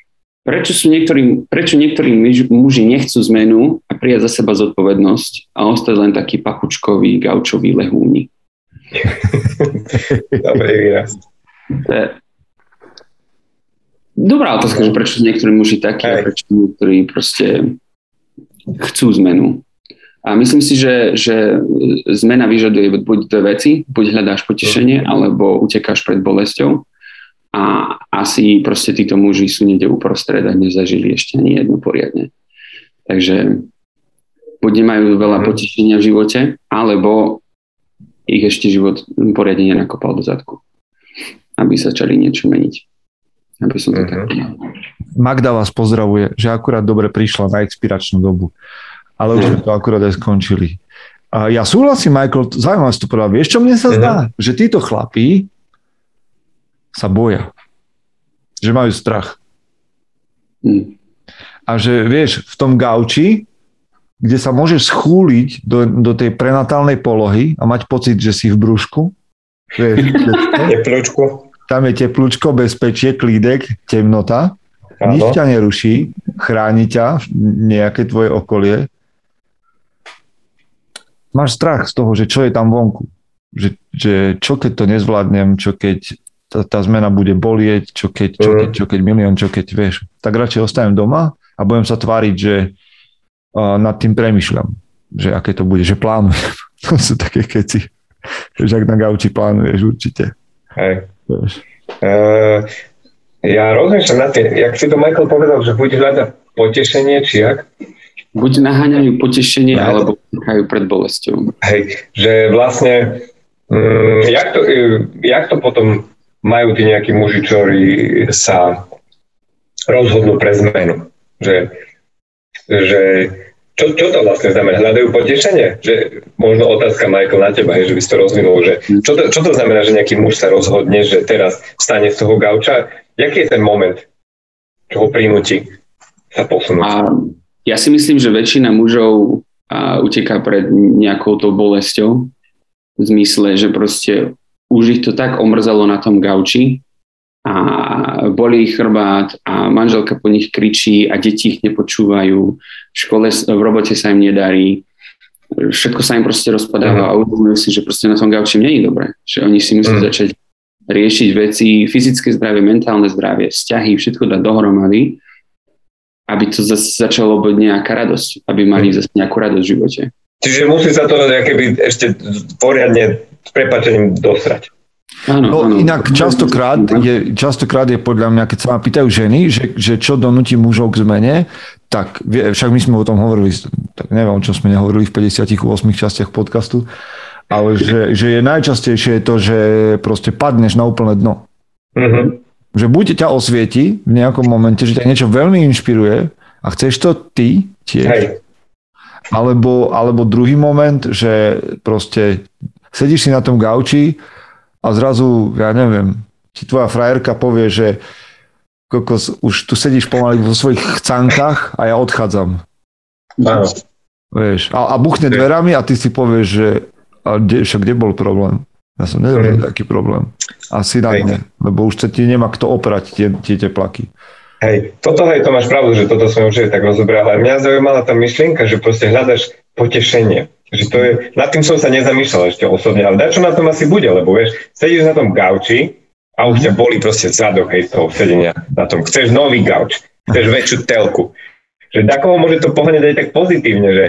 prečo, sú niektorí, prečo niektorí muži nechcú zmenu a prijať za seba zodpovednosť a ostať len taký papučkový, gaučový lehúni? Dobrý výraz. Dobrá otázka, že prečo niektorí muži takí a prečo niektorí proste chcú zmenu. A myslím si, že, že zmena vyžaduje buď dve veci, buď hľadáš potešenie, alebo utekáš pred bolesťou. A asi proste títo muži sú niekde uprostred a nezažili ešte ani jednu poriadne. Takže buď nemajú veľa mhm. potešenia v živote, alebo ich ešte život poriadne nenakopal do zadku, aby sa začali niečo meniť. Aby som to uh-huh. tak... Magda vás pozdravuje, že akurát dobre prišla na expiračnú dobu ale už sme to akurát aj skončili. A ja súhlasím, Michael, zaujímavé si to povedal. Vieš, čo mne sa zdá? Uh-huh. Že títo chlapí sa boja. Že majú strach. Uh-huh. A že, vieš, v tom gauči, kde sa môžeš schúliť do, do tej prenatálnej polohy a mať pocit, že si v brúšku. Vieš, teplúčko. Tam je teplúčko, bezpečie, klídek, temnota. Áno. Nič ťa neruší, chráni ťa nejaké tvoje okolie máš strach z toho, že čo je tam vonku. Že, že čo keď to nezvládnem, čo keď tá, tá zmena bude bolieť, čo keď, čo keď, čo keď milión, čo keď, vieš. Tak radšej ostajem doma a budem sa tváriť, že uh, nad tým premyšľam, že aké to bude, že plánujem. to sú také keci. Že ak na gauči plánuješ určite. Hej. Uh, ja rozmýšľam na tým, jak si to Michael povedal, že bude hľadať potešenie, či jak? buď naháňajú potešenie, no. alebo nekajú pred bolesťou. Hej, že vlastne, mm, jak, to, jak to potom majú tí nejakí muži, ktorí sa rozhodnú pre zmenu? Že, že čo, čo to vlastne znamená? Hľadajú potešenie? Že možno otázka, Michael, na teba, že by si to rozvinul, že čo to, čo to znamená, že nejaký muž sa rozhodne, že teraz stane z toho gauča? Jaký je ten moment, čo ho prinúti sa posunúť? A ja si myslím, že väčšina mužov a, uteká pred nejakou tou bolesťou v zmysle, že proste už ich to tak omrzalo na tom gauči a ich chrbát a manželka po nich kričí a deti ich nepočúvajú, v škole, v robote sa im nedarí, všetko sa im proste rozpadáva mhm. a uvedomujú si, že proste na tom gauči nie je dobre, že oni si musia mm. začať riešiť veci, fyzické zdravie, mentálne zdravie, vzťahy, všetko dať dohromady aby to zase začalo byť nejaká radosť, aby mali zase nejakú radosť v živote. Čiže musí sa to keby ešte poriadne s prepačením dosrať. Áno, no, áno. Inak častokrát je, častokrát je podľa mňa, keď sa ma pýtajú ženy, že, že čo donúti mužov k zmene, tak však my sme o tom hovorili, tak neviem, o čom sme nehovorili v 58 častiach podcastu, ale že, že je najčastejšie to, že proste padneš na úplné dno. Uh-huh že buď ťa osvieti v nejakom momente, že ťa niečo veľmi inšpiruje a chceš to ty tiež, Hej. Alebo, alebo druhý moment, že proste sedíš si na tom gauči a zrazu, ja neviem, ti tvoja frajerka povie, že kokos, už tu sedíš pomaly vo svojich chcankách a ja odchádzam. Áno. Vieš, a, a buchne dverami a ty si povieš, že a kde, však kde bol problém? Ja som nevedel mm. taký problém. Asi na dne, lebo už sa ti nemá kto oprať tie, tie teplaky. Hej, toto hej, to máš pravdu, že toto sme určite tak rozobrali, ale mňa zaujímala tá myšlienka, že proste hľadaš potešenie. Že to je, nad tým som sa nezamýšľal ešte osobne, ale čo na tom asi bude, lebo vieš, sedíš na tom gauči a už ťa boli proste zadok, hej, z toho sedenia na tom. Chceš nový gauč, chceš väčšiu telku. Že takoho môže to pohľadať aj tak pozitívne, že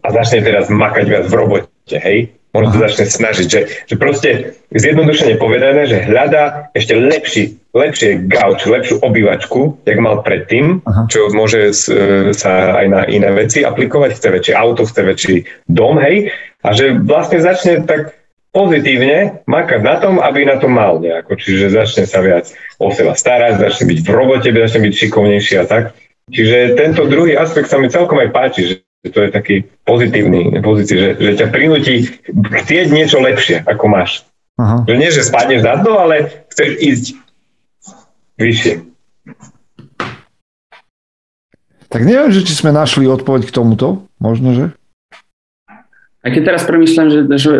a začne teraz makať viac v robote, hej, možno sa začne snažiť, že, že proste zjednodušene povedané, že hľadá ešte lepší, lepšie gauč, lepšiu obývačku, jak mal predtým, Aha. čo môže s, e, sa aj na iné veci aplikovať, chce väčšie auto, chce väčší dom, hej, a že vlastne začne tak pozitívne makať na tom, aby na tom mal nejako, čiže začne sa viac o seba starať, začne byť v robote, začne byť šikovnejší a tak. Čiže tento druhý aspekt sa mi celkom aj páči, že to je taký pozitívny pozícii, že, že ťa prinúti chcieť niečo lepšie, ako máš. Aha. Že nie, že spadneš na dno, ale chceš ísť vyššie. Tak neviem, že či sme našli odpoveď k tomuto. Možno, že? A keď teraz premyšľam, že, že,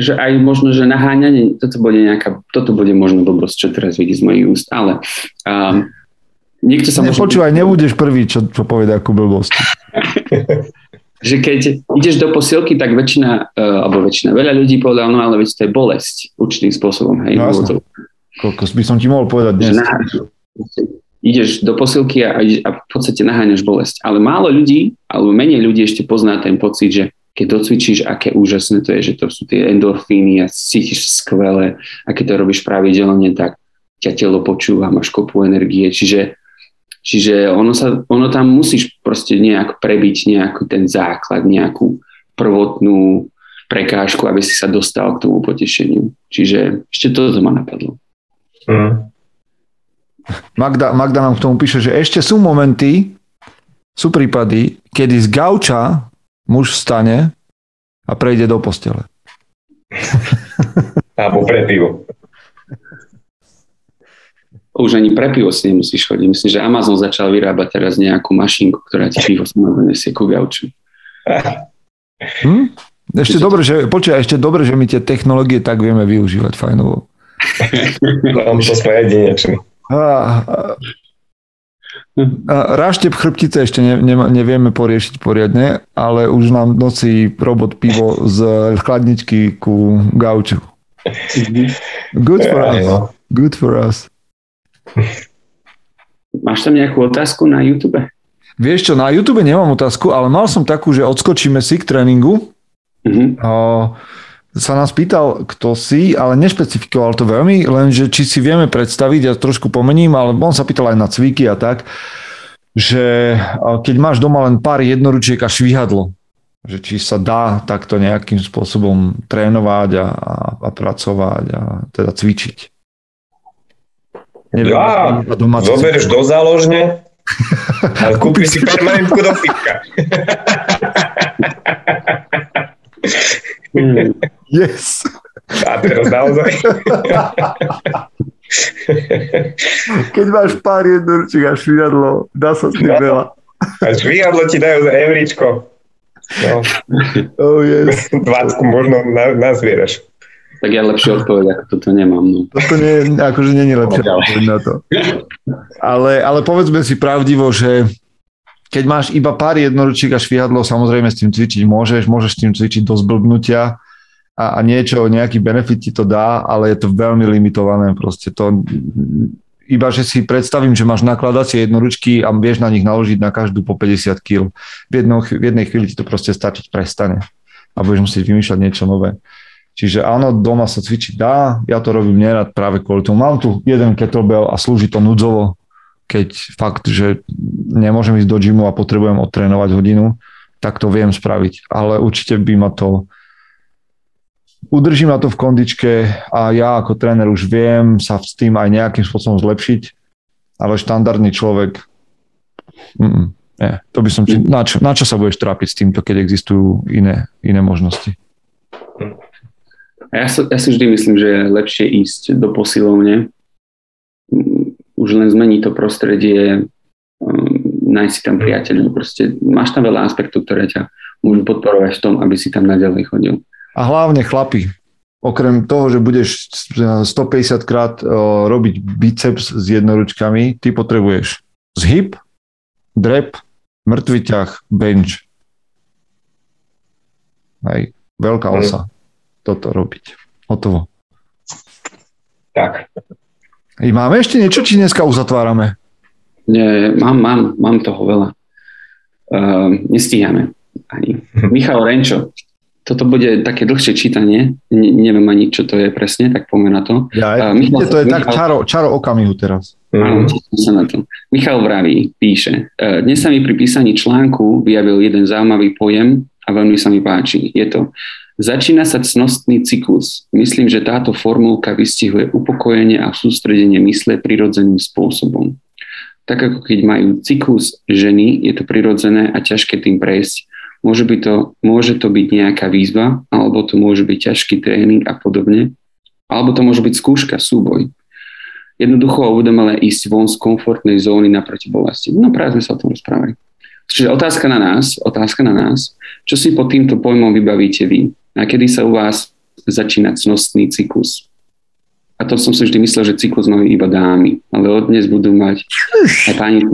že aj možno, že naháňanie, toto bude nejaká, toto bude možno blbosť, čo teraz vidí z mojich úst, ale um, niekto sa Nepočúvaj, môže... nebudeš prvý, čo, čo povede ako blbosť. že keď ideš do posilky, tak väčšina, uh, alebo väčšina, veľa ľudí povedal, no ale veď to je bolesť určitým spôsobom. Hej, no, Koľko by som ti mohol povedať dnes? ideš do posilky a, a v podstate naháňaš bolesť. Ale málo ľudí, alebo menej ľudí ešte pozná ten pocit, že keď docvičíš, aké úžasné to je, že to sú tie endorfíny a cítiš skvelé a keď to robíš pravidelne, tak ťa telo počúva, máš kopu energie, čiže, čiže ono, sa, ono tam musíš proste nejak prebiť nejaký ten základ, nejakú prvotnú prekážku, aby si sa dostal k tomu potešeniu. Čiže ešte toto ma napadlo. Mm. Magda, Magda nám k tomu píše, že ešte sú momenty, sú prípady, kedy z gauča muž vstane a prejde do postele. Alebo pre pivo. Už ani pre pivo si nemusíš chodiť. Myslím, že Amazon začal vyrábať teraz nejakú mašinku, ktorá ti pivo nesie ku gauču. Hm? Ešte dobre, že, počuaj, ešte dobre, že my tie technológie tak vieme využívať fajnovo. Tam to sme jedinečný. A, a, Ráštep chrbtice ešte ne, ne, nevieme poriešiť poriadne, ale už nám nosí robot pivo z chladničky ku gauču. Good for us. Good for us. Máš tam nejakú otázku na YouTube? Vieš čo, na YouTube nemám otázku, ale mal som takú, že odskočíme si k tréningu. Mm-hmm. O, sa nás pýtal, kto si, ale nešpecifikoval to veľmi, lenže či si vieme predstaviť, ja trošku pomením, ale on sa pýtal aj na cviky a tak, že keď máš doma len pár jednoručiek a švihadlo, že či sa dá takto nejakým spôsobom trénovať a, a, a pracovať a teda cvičiť. Neviem, ja, zoberieš do záložne a kúpiš si permanentku do fitka. Yes. A teraz naozaj. Keď máš pár jednoručiek a švihadlo, dá sa s tým no. veľa. A švihadlo ti dajú za evričko. No. Oh, yes. 20 možno na, nazvieraš. Tak ja lepšie odpoveď, ako toto nemám. No. Toto nie, akože nie je lepšie odpoveď na to. Ale, ale povedzme si pravdivo, že keď máš iba pár jednoručiek a švihadlo, samozrejme s tým cvičiť môžeš, môžeš s tým cvičiť do zblbnutia, a, a niečo, nejaký benefit ti to dá, ale je to veľmi limitované. Proste to, iba že si predstavím, že máš nakladacie jednoručky a vieš na nich naložiť na každú po 50 kg. V, jedno, v jednej chvíli ti to proste stačiť prestane a budeš musieť vymýšľať niečo nové. Čiže áno, doma sa cvičiť dá, ja to robím nerad práve kvôli tomu. Mám tu jeden kettlebell a slúži to núdzovo, keď fakt, že nemôžem ísť do gymu a potrebujem odtrénovať hodinu, tak to viem spraviť. Ale určite by ma to udržím ma to v kondičke a ja ako tréner už viem sa s tým aj nejakým spôsobom zlepšiť, ale štandardný človek, mm, nie, to by som, na čo, na čo sa budeš trápiť s týmto, keď existujú iné, iné možnosti? Ja, sa, ja si vždy myslím, že je lepšie ísť do posilovne, už len zmení to prostredie, um, nájsť si tam priateľov, proste máš tam veľa aspektov, ktoré ťa môžu podporovať v tom, aby si tam naďalej chodil. A hlavne chlapi, okrem toho, že budeš 150 krát robiť biceps s jednoručkami, ty potrebuješ zhyb, drep, mŕtvy ťah, bench. Hej, veľká osa. Toto robiť. Hotovo. Tak. I máme ešte niečo, či dneska uzatvárame? Nie, mám, mám, mám toho veľa. Uh, nestíhame ani. Michal Renčo, toto bude také dlhšie čítanie, ne, neviem ani, čo to je presne, tak poďme na to. Ja, uh, Michal, to je Michal, tak čaro, čaro okamihu teraz. Áno, sa na to. Michal vraví, píše, uh, dnes sa mi pri písaní článku vyjavil jeden zaujímavý pojem a veľmi sa mi páči. Je to, začína sa cnostný cyklus. Myslím, že táto formulka vystihuje upokojenie a sústredenie mysle prirodzeným spôsobom. Tak ako keď majú cyklus ženy, je to prirodzené a ťažké tým prejsť, Môže, by to, môže to byť nejaká výzva, alebo to môže byť ťažký tréning a podobne, alebo to môže byť skúška, súboj. Jednoducho uvedomelé ísť von z komfortnej zóny naproti bolesti. No práve sme sa o tom rozprávali. Čiže otázka na nás, otázka na nás, čo si pod týmto pojmom vybavíte vy? A kedy sa u vás začína cnostný cyklus? A to som si vždy myslel, že cyklus majú iba dámy, ale od dnes budú mať aj páni,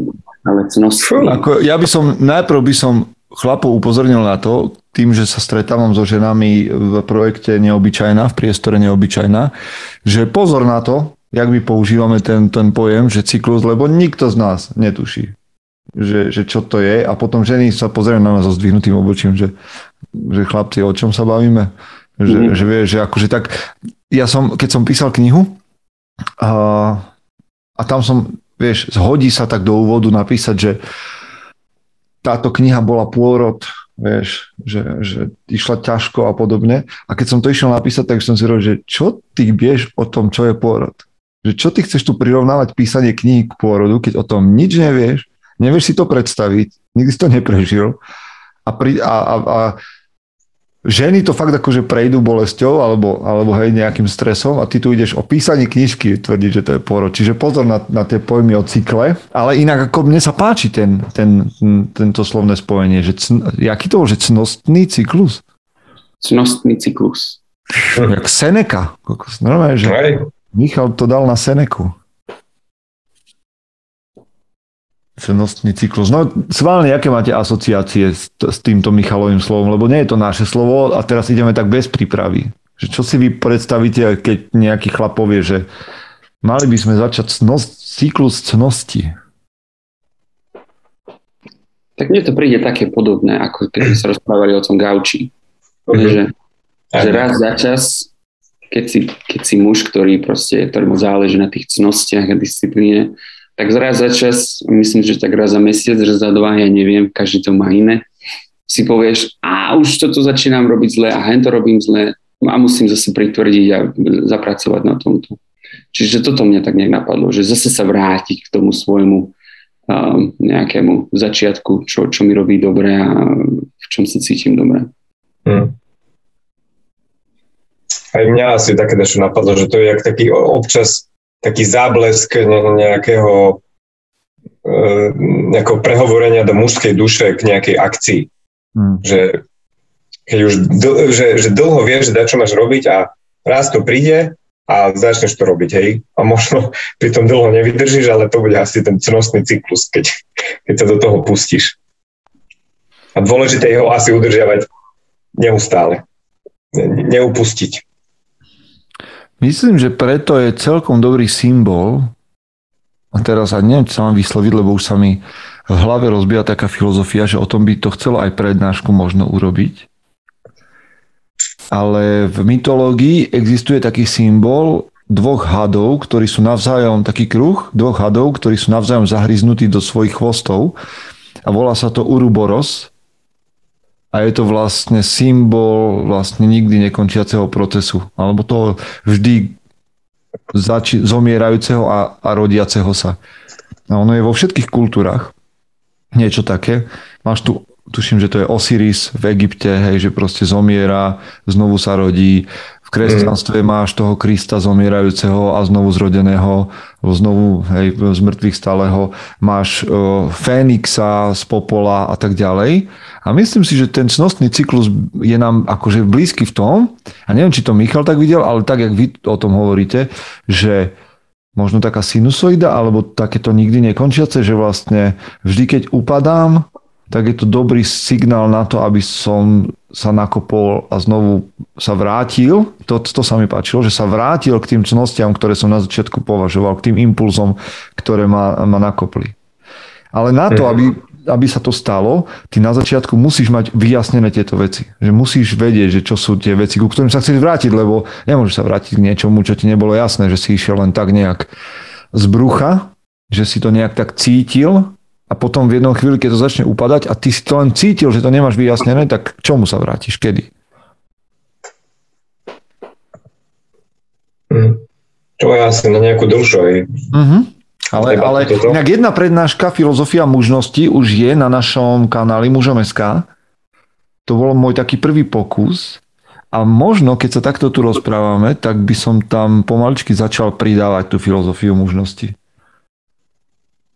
ale cnostný. Ako, ja by som, najprv by som chlapov upozornil na to, tým, že sa stretávam so ženami v projekte Neobyčajná, v priestore Neobyčajná, že pozor na to, jak my používame ten, ten pojem, že cyklus, lebo nikto z nás netuší, že, že čo to je a potom ženy sa pozerajú na nás so zdvihnutým obočím, že, že chlapci, o čom sa bavíme? Že, mm-hmm. že vie, že akože tak, ja som, keď som písal knihu a, a tam som, vieš, zhodí sa tak do úvodu napísať, že táto kniha bola pôrod vieš, že, že išla ťažko a podobne. A keď som to išiel napísať, tak som si hovoril, že čo ty vieš o tom, čo je pôrod? Že čo ty chceš tu prirovnávať písanie kníh k pôrodu, keď o tom nič nevieš, nevieš si to predstaviť, nikdy si to neprežil a, pri, a, a, a ženy to fakt akože prejdú bolesťou alebo, alebo hej, nejakým stresom a ty tu ideš o písaní knižky tvrdiť, že to je porod. Čiže pozor na, na tie pojmy o cykle, ale inak ako mne sa páči ten, ten, tento slovné spojenie, že cn, jaký to bol, že cnostný cyklus? Cnostný cyklus. Jak Seneca. Normálne, že Michal to dal na Seneku. Cenostný cyklus. No schválne, aké máte asociácie s, s týmto Michalovým slovom, lebo nie je to naše slovo a teraz ideme tak bez prípravy. Že čo si vy predstavíte, keď nejaký chlap povie, že mali by sme začať cnost, cyklus cnosti? Tak mne to príde také podobné, ako keď sa rozprávali o tom gauči. Uh-huh. Že, že raz za čas, keď si, keď si muž, ktorý proste, ktorý mu záleží na tých cnostiach a disciplíne, tak raz za čas, myslím, že tak raz za mesiac, raz za dva, ja neviem, každý to má iné, si povieš, a už toto začínam robiť zle a hen to robím zle a musím zase pritvrdiť a zapracovať na tomto. Čiže toto mňa tak nejak napadlo, že zase sa vrátiť k tomu svojmu um, nejakému začiatku, čo, čo mi robí dobre a v čom sa cítim dobre. Hmm. Aj mňa asi také niečo napadlo, že to je jak taký občas taký záblesk nejakého, e, nejakého prehovorenia do mužskej duše k nejakej akcii. Hmm. Že, keď už dl, že, že dlho vieš, že čo máš robiť a raz to príde a začneš to robiť, hej. A možno pri tom dlho nevydržíš, ale to bude asi ten cnostný cyklus, keď, keď sa do toho pustíš. A dôležité je ho asi udržiavať neustále. Ne, neupustiť. Myslím, že preto je celkom dobrý symbol, a teraz a neviem, čo sa mám vysloviť, lebo už sa mi v hlave rozbíja taká filozofia, že o tom by to chcelo aj prednášku možno urobiť. Ale v mytológii existuje taký symbol dvoch hadov, ktorí sú navzájom, taký kruh dvoch hadov, ktorí sú navzájom zahryznutí do svojich chvostov. A volá sa to Uruboros a je to vlastne symbol vlastne nikdy nekončiaceho procesu, alebo toho vždy zači- zomierajúceho a, a rodiaceho sa. A ono je vo všetkých kultúrach niečo také. Máš tu, tuším, že to je Osiris v Egypte, hej, že proste zomiera, znovu sa rodí kresťanstve máš toho Krista zomierajúceho a znovu zrodeného, znovu hej, z mŕtvych stáleho, máš uh, Fénixa z popola a tak ďalej. A myslím si, že ten cnostný cyklus je nám akože blízky v tom, a neviem, či to Michal tak videl, ale tak, jak vy o tom hovoríte, že možno taká sinusoida, alebo takéto nikdy nekončiace, že vlastne vždy, keď upadám, tak je to dobrý signál na to, aby som sa nakopol a znovu sa vrátil. To, to sa mi páčilo, že sa vrátil k tým cnostiam, ktoré som na začiatku považoval, k tým impulzom, ktoré ma, ma nakopli. Ale na to, mhm. aby, aby sa to stalo, ty na začiatku musíš mať vyjasnené tieto veci. Že musíš vedieť, že čo sú tie veci, ku ktorým sa chceš vrátiť, lebo nemôžeš sa vrátiť k niečomu, čo ti nebolo jasné, že si išiel len tak nejak z brucha, že si to nejak tak cítil a potom v jednom chvíli, keď to začne upadať a ty si to len cítil, že to nemáš vyjasnené, tak k čomu sa vrátiš? Kedy? Hmm. To je asi na nejakú aj. Uh-huh. Ale, ale inak jedna prednáška filozofia mužnosti už je na našom kanáli Mužom.sk. To bol môj taký prvý pokus. A možno, keď sa takto tu rozprávame, tak by som tam pomaličky začal pridávať tú filozofiu mužnosti.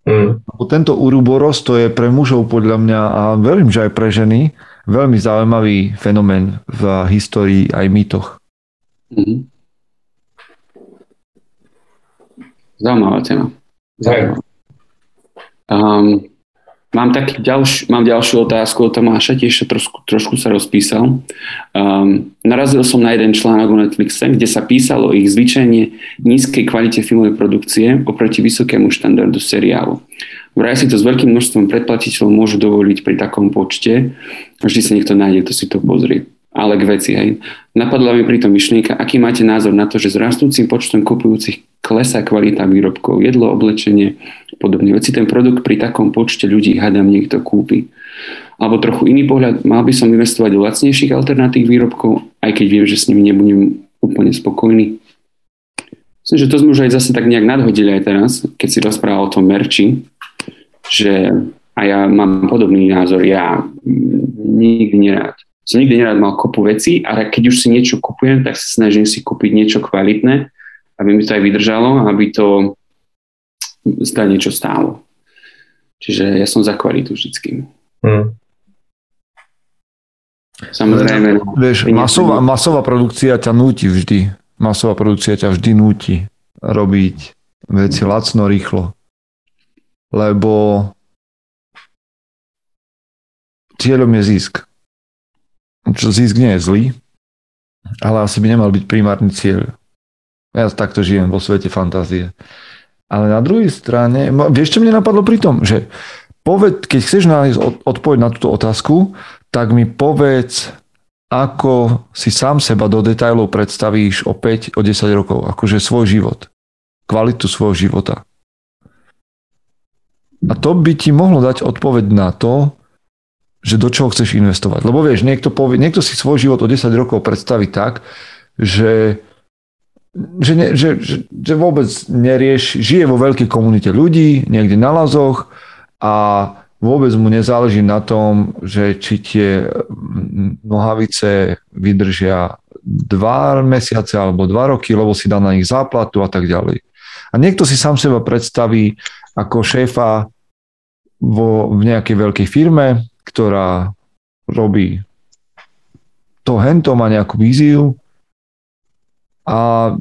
Mm. Tento Uruboros to je pre mužov podľa mňa a verím, že aj pre ženy veľmi zaujímavý fenomén v histórii aj mýtoch. Mm. Zaujímavá téma. Zaujímavá. Um, Mám, taký ďalš, mám ďalšiu otázku od Tomáša, tiež trošku, trošku sa rozpísal. Um, narazil som na jeden článok o Netflixe, kde sa písalo o ich zvyčajne nízkej kvalite filmovej produkcie oproti vysokému štandardu seriálu. Vraj si to s veľkým množstvom predplatiteľov môžu dovoliť pri takom počte. Vždy sa niekto nájde, kto si to pozrie. Ale k veci, hej. Napadla mi pritom myšlienka, aký máte názor na to, že s rastúcim počtom kupujúcich klesá kvalita výrobkov, jedlo, oblečenie, podobne veci. Ten produkt pri takom počte ľudí, hádam, niekto kúpi. Alebo trochu iný pohľad, mal by som investovať do lacnejších alternatív výrobkov, aj keď viem, že s nimi nebudem úplne spokojný. Myslím, že to sme už aj zase tak nejak nadhodili aj teraz, keď si rozprával o tom merči, že a ja mám podobný názor, ja nikdy nerád. Som nikdy nerád mal kopu veci a keď už si niečo kupujem, tak sa snažím si kúpiť niečo kvalitné, aby mi to aj vydržalo, aby to zdá niečo stálo. Čiže ja som za kvalitu vždycky. Hmm. Samozrejme. Vieš, masová, masová produkcia ťa núti vždy. Masová produkcia ťa vždy núti robiť veci lacno, rýchlo lebo cieľom je zisk. Čo zisk nie je zlý, ale asi by nemal byť primárny cieľ. Ja takto žijem vo svete fantázie. Ale na druhej strane, vieš, čo mne napadlo pri tom, že poved, keď chceš nájsť odpoveď na túto otázku, tak mi povedz, ako si sám seba do detajlov predstavíš o 5, o 10 rokov, akože svoj život, kvalitu svojho života. A to by ti mohlo dať odpoveď na to, že do čoho chceš investovať. Lebo vieš, niekto, povie, niekto si svoj život o 10 rokov predstaví tak, že, že, ne, že, že, že vôbec nerieš, žije vo veľkej komunite ľudí, niekde na lazoch a vôbec mu nezáleží na tom, že či tie nohavice vydržia dva mesiace alebo dva roky, lebo si dá na nich záplatu a tak ďalej. A niekto si sám seba predstaví ako šéfa vo, v nejakej veľkej firme, ktorá robí to hento, má nejakú víziu a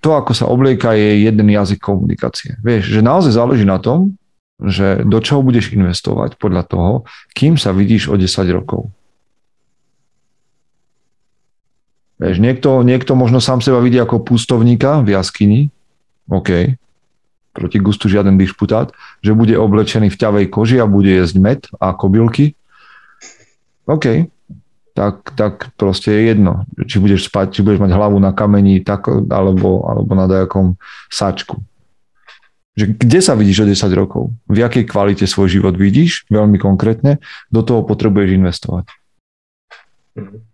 to, ako sa oblieka, je jeden jazyk komunikácie. Vieš, že naozaj záleží na tom, že do čoho budeš investovať podľa toho, kým sa vidíš o 10 rokov. Vieš, niekto, niekto možno sám seba vidí ako pustovníka v jaskyni, OK, proti gustu žiaden dišputát, že bude oblečený v ťavej koži a bude jesť med a kobylky. OK, tak, tak proste je jedno, či budeš spať, či budeš mať hlavu na kameni tak, alebo, alebo na nejakom sačku. Že kde sa vidíš o 10 rokov? V jakej kvalite svoj život vidíš? Veľmi konkrétne. Do toho potrebuješ investovať. Mm-hmm.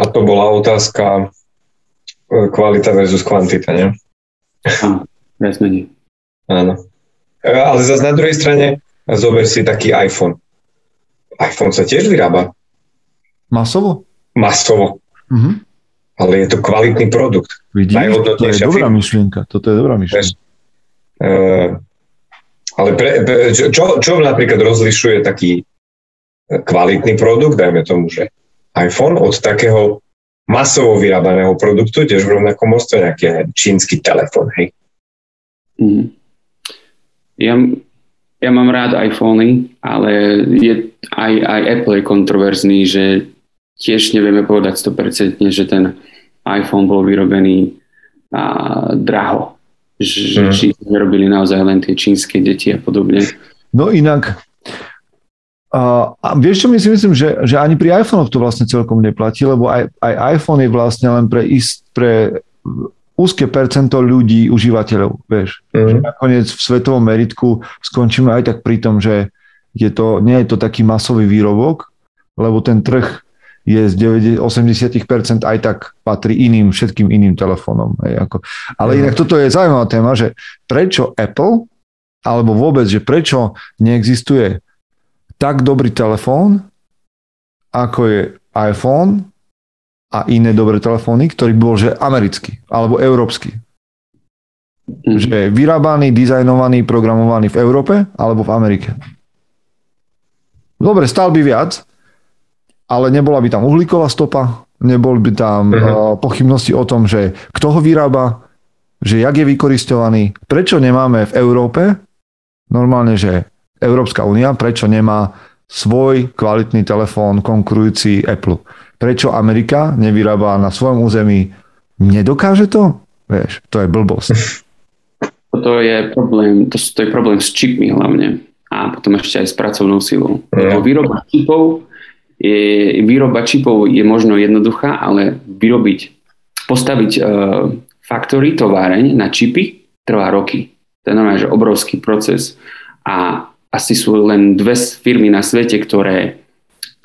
A to bola otázka e, kvalita versus kvantita, nie? Áno, viac menej. Áno. E, ale zase na druhej strane zober si taký iPhone. iPhone sa tiež vyrába. Masovo? Masovo. Mm-hmm. Ale je to kvalitný produkt. Vidíš, to je dobrá firma. myšlienka. Toto je dobrá myšlienka. Uh, ale pre, pre, čo, čo napríklad rozlišuje taký kvalitný produkt, dajme tomu, že iPhone od takého masovo vyrábaného produktu, tiež v rovnakom množstve nejaký čínsky telefón, hej? Mm. Ja, ja mám rád iPhony, ale je, aj, aj Apple je kontroverzný, že tiež nevieme povedať 100% že ten iPhone bol vyrobený a, draho. Že, mm. či robili naozaj len tie čínske deti a podobne. No inak, a, a vieš čo my si myslím, že, že ani pri iPhone to vlastne celkom neplatí, lebo aj, aj iPhone je vlastne len pre, ist, pre úzke percento ľudí, užívateľov, vieš. Mm. Že nakoniec v svetovom meritku skončíme aj tak pri tom, že je to, nie je to taký masový výrobok, lebo ten trh je z 90, 80% aj tak patrí iným, všetkým iným telefónom. ako. Ale mm. inak toto je zaujímavá téma, že prečo Apple, alebo vôbec, že prečo neexistuje tak dobrý telefón, ako je iPhone a iné dobré telefóny, ktorý bol že americký alebo európsky. Mm. Že je vyrábaný, dizajnovaný, programovaný v Európe alebo v Amerike. Dobre, stal by viac, ale nebola by tam uhlíková stopa, nebol by tam uh-huh. uh, pochybnosti o tom, že kto ho vyrába, že jak je vykoristovaný, prečo nemáme v Európe, normálne, že Európska únia, prečo nemá svoj kvalitný telefón konkurujúci Apple. Prečo Amerika nevyrába na svojom území? Nedokáže to? Vieš, to je blbosť. To je problém, to, to je problém s čipmi hlavne a potom ešte aj s pracovnou silou. Mm. Výroba čipov je, výroba čipov je možno jednoduchá, ale vyrobiť, postaviť uh, factory, továreň na čipy trvá roky. To je normálne, že obrovský proces a asi sú len dve firmy na svete, ktoré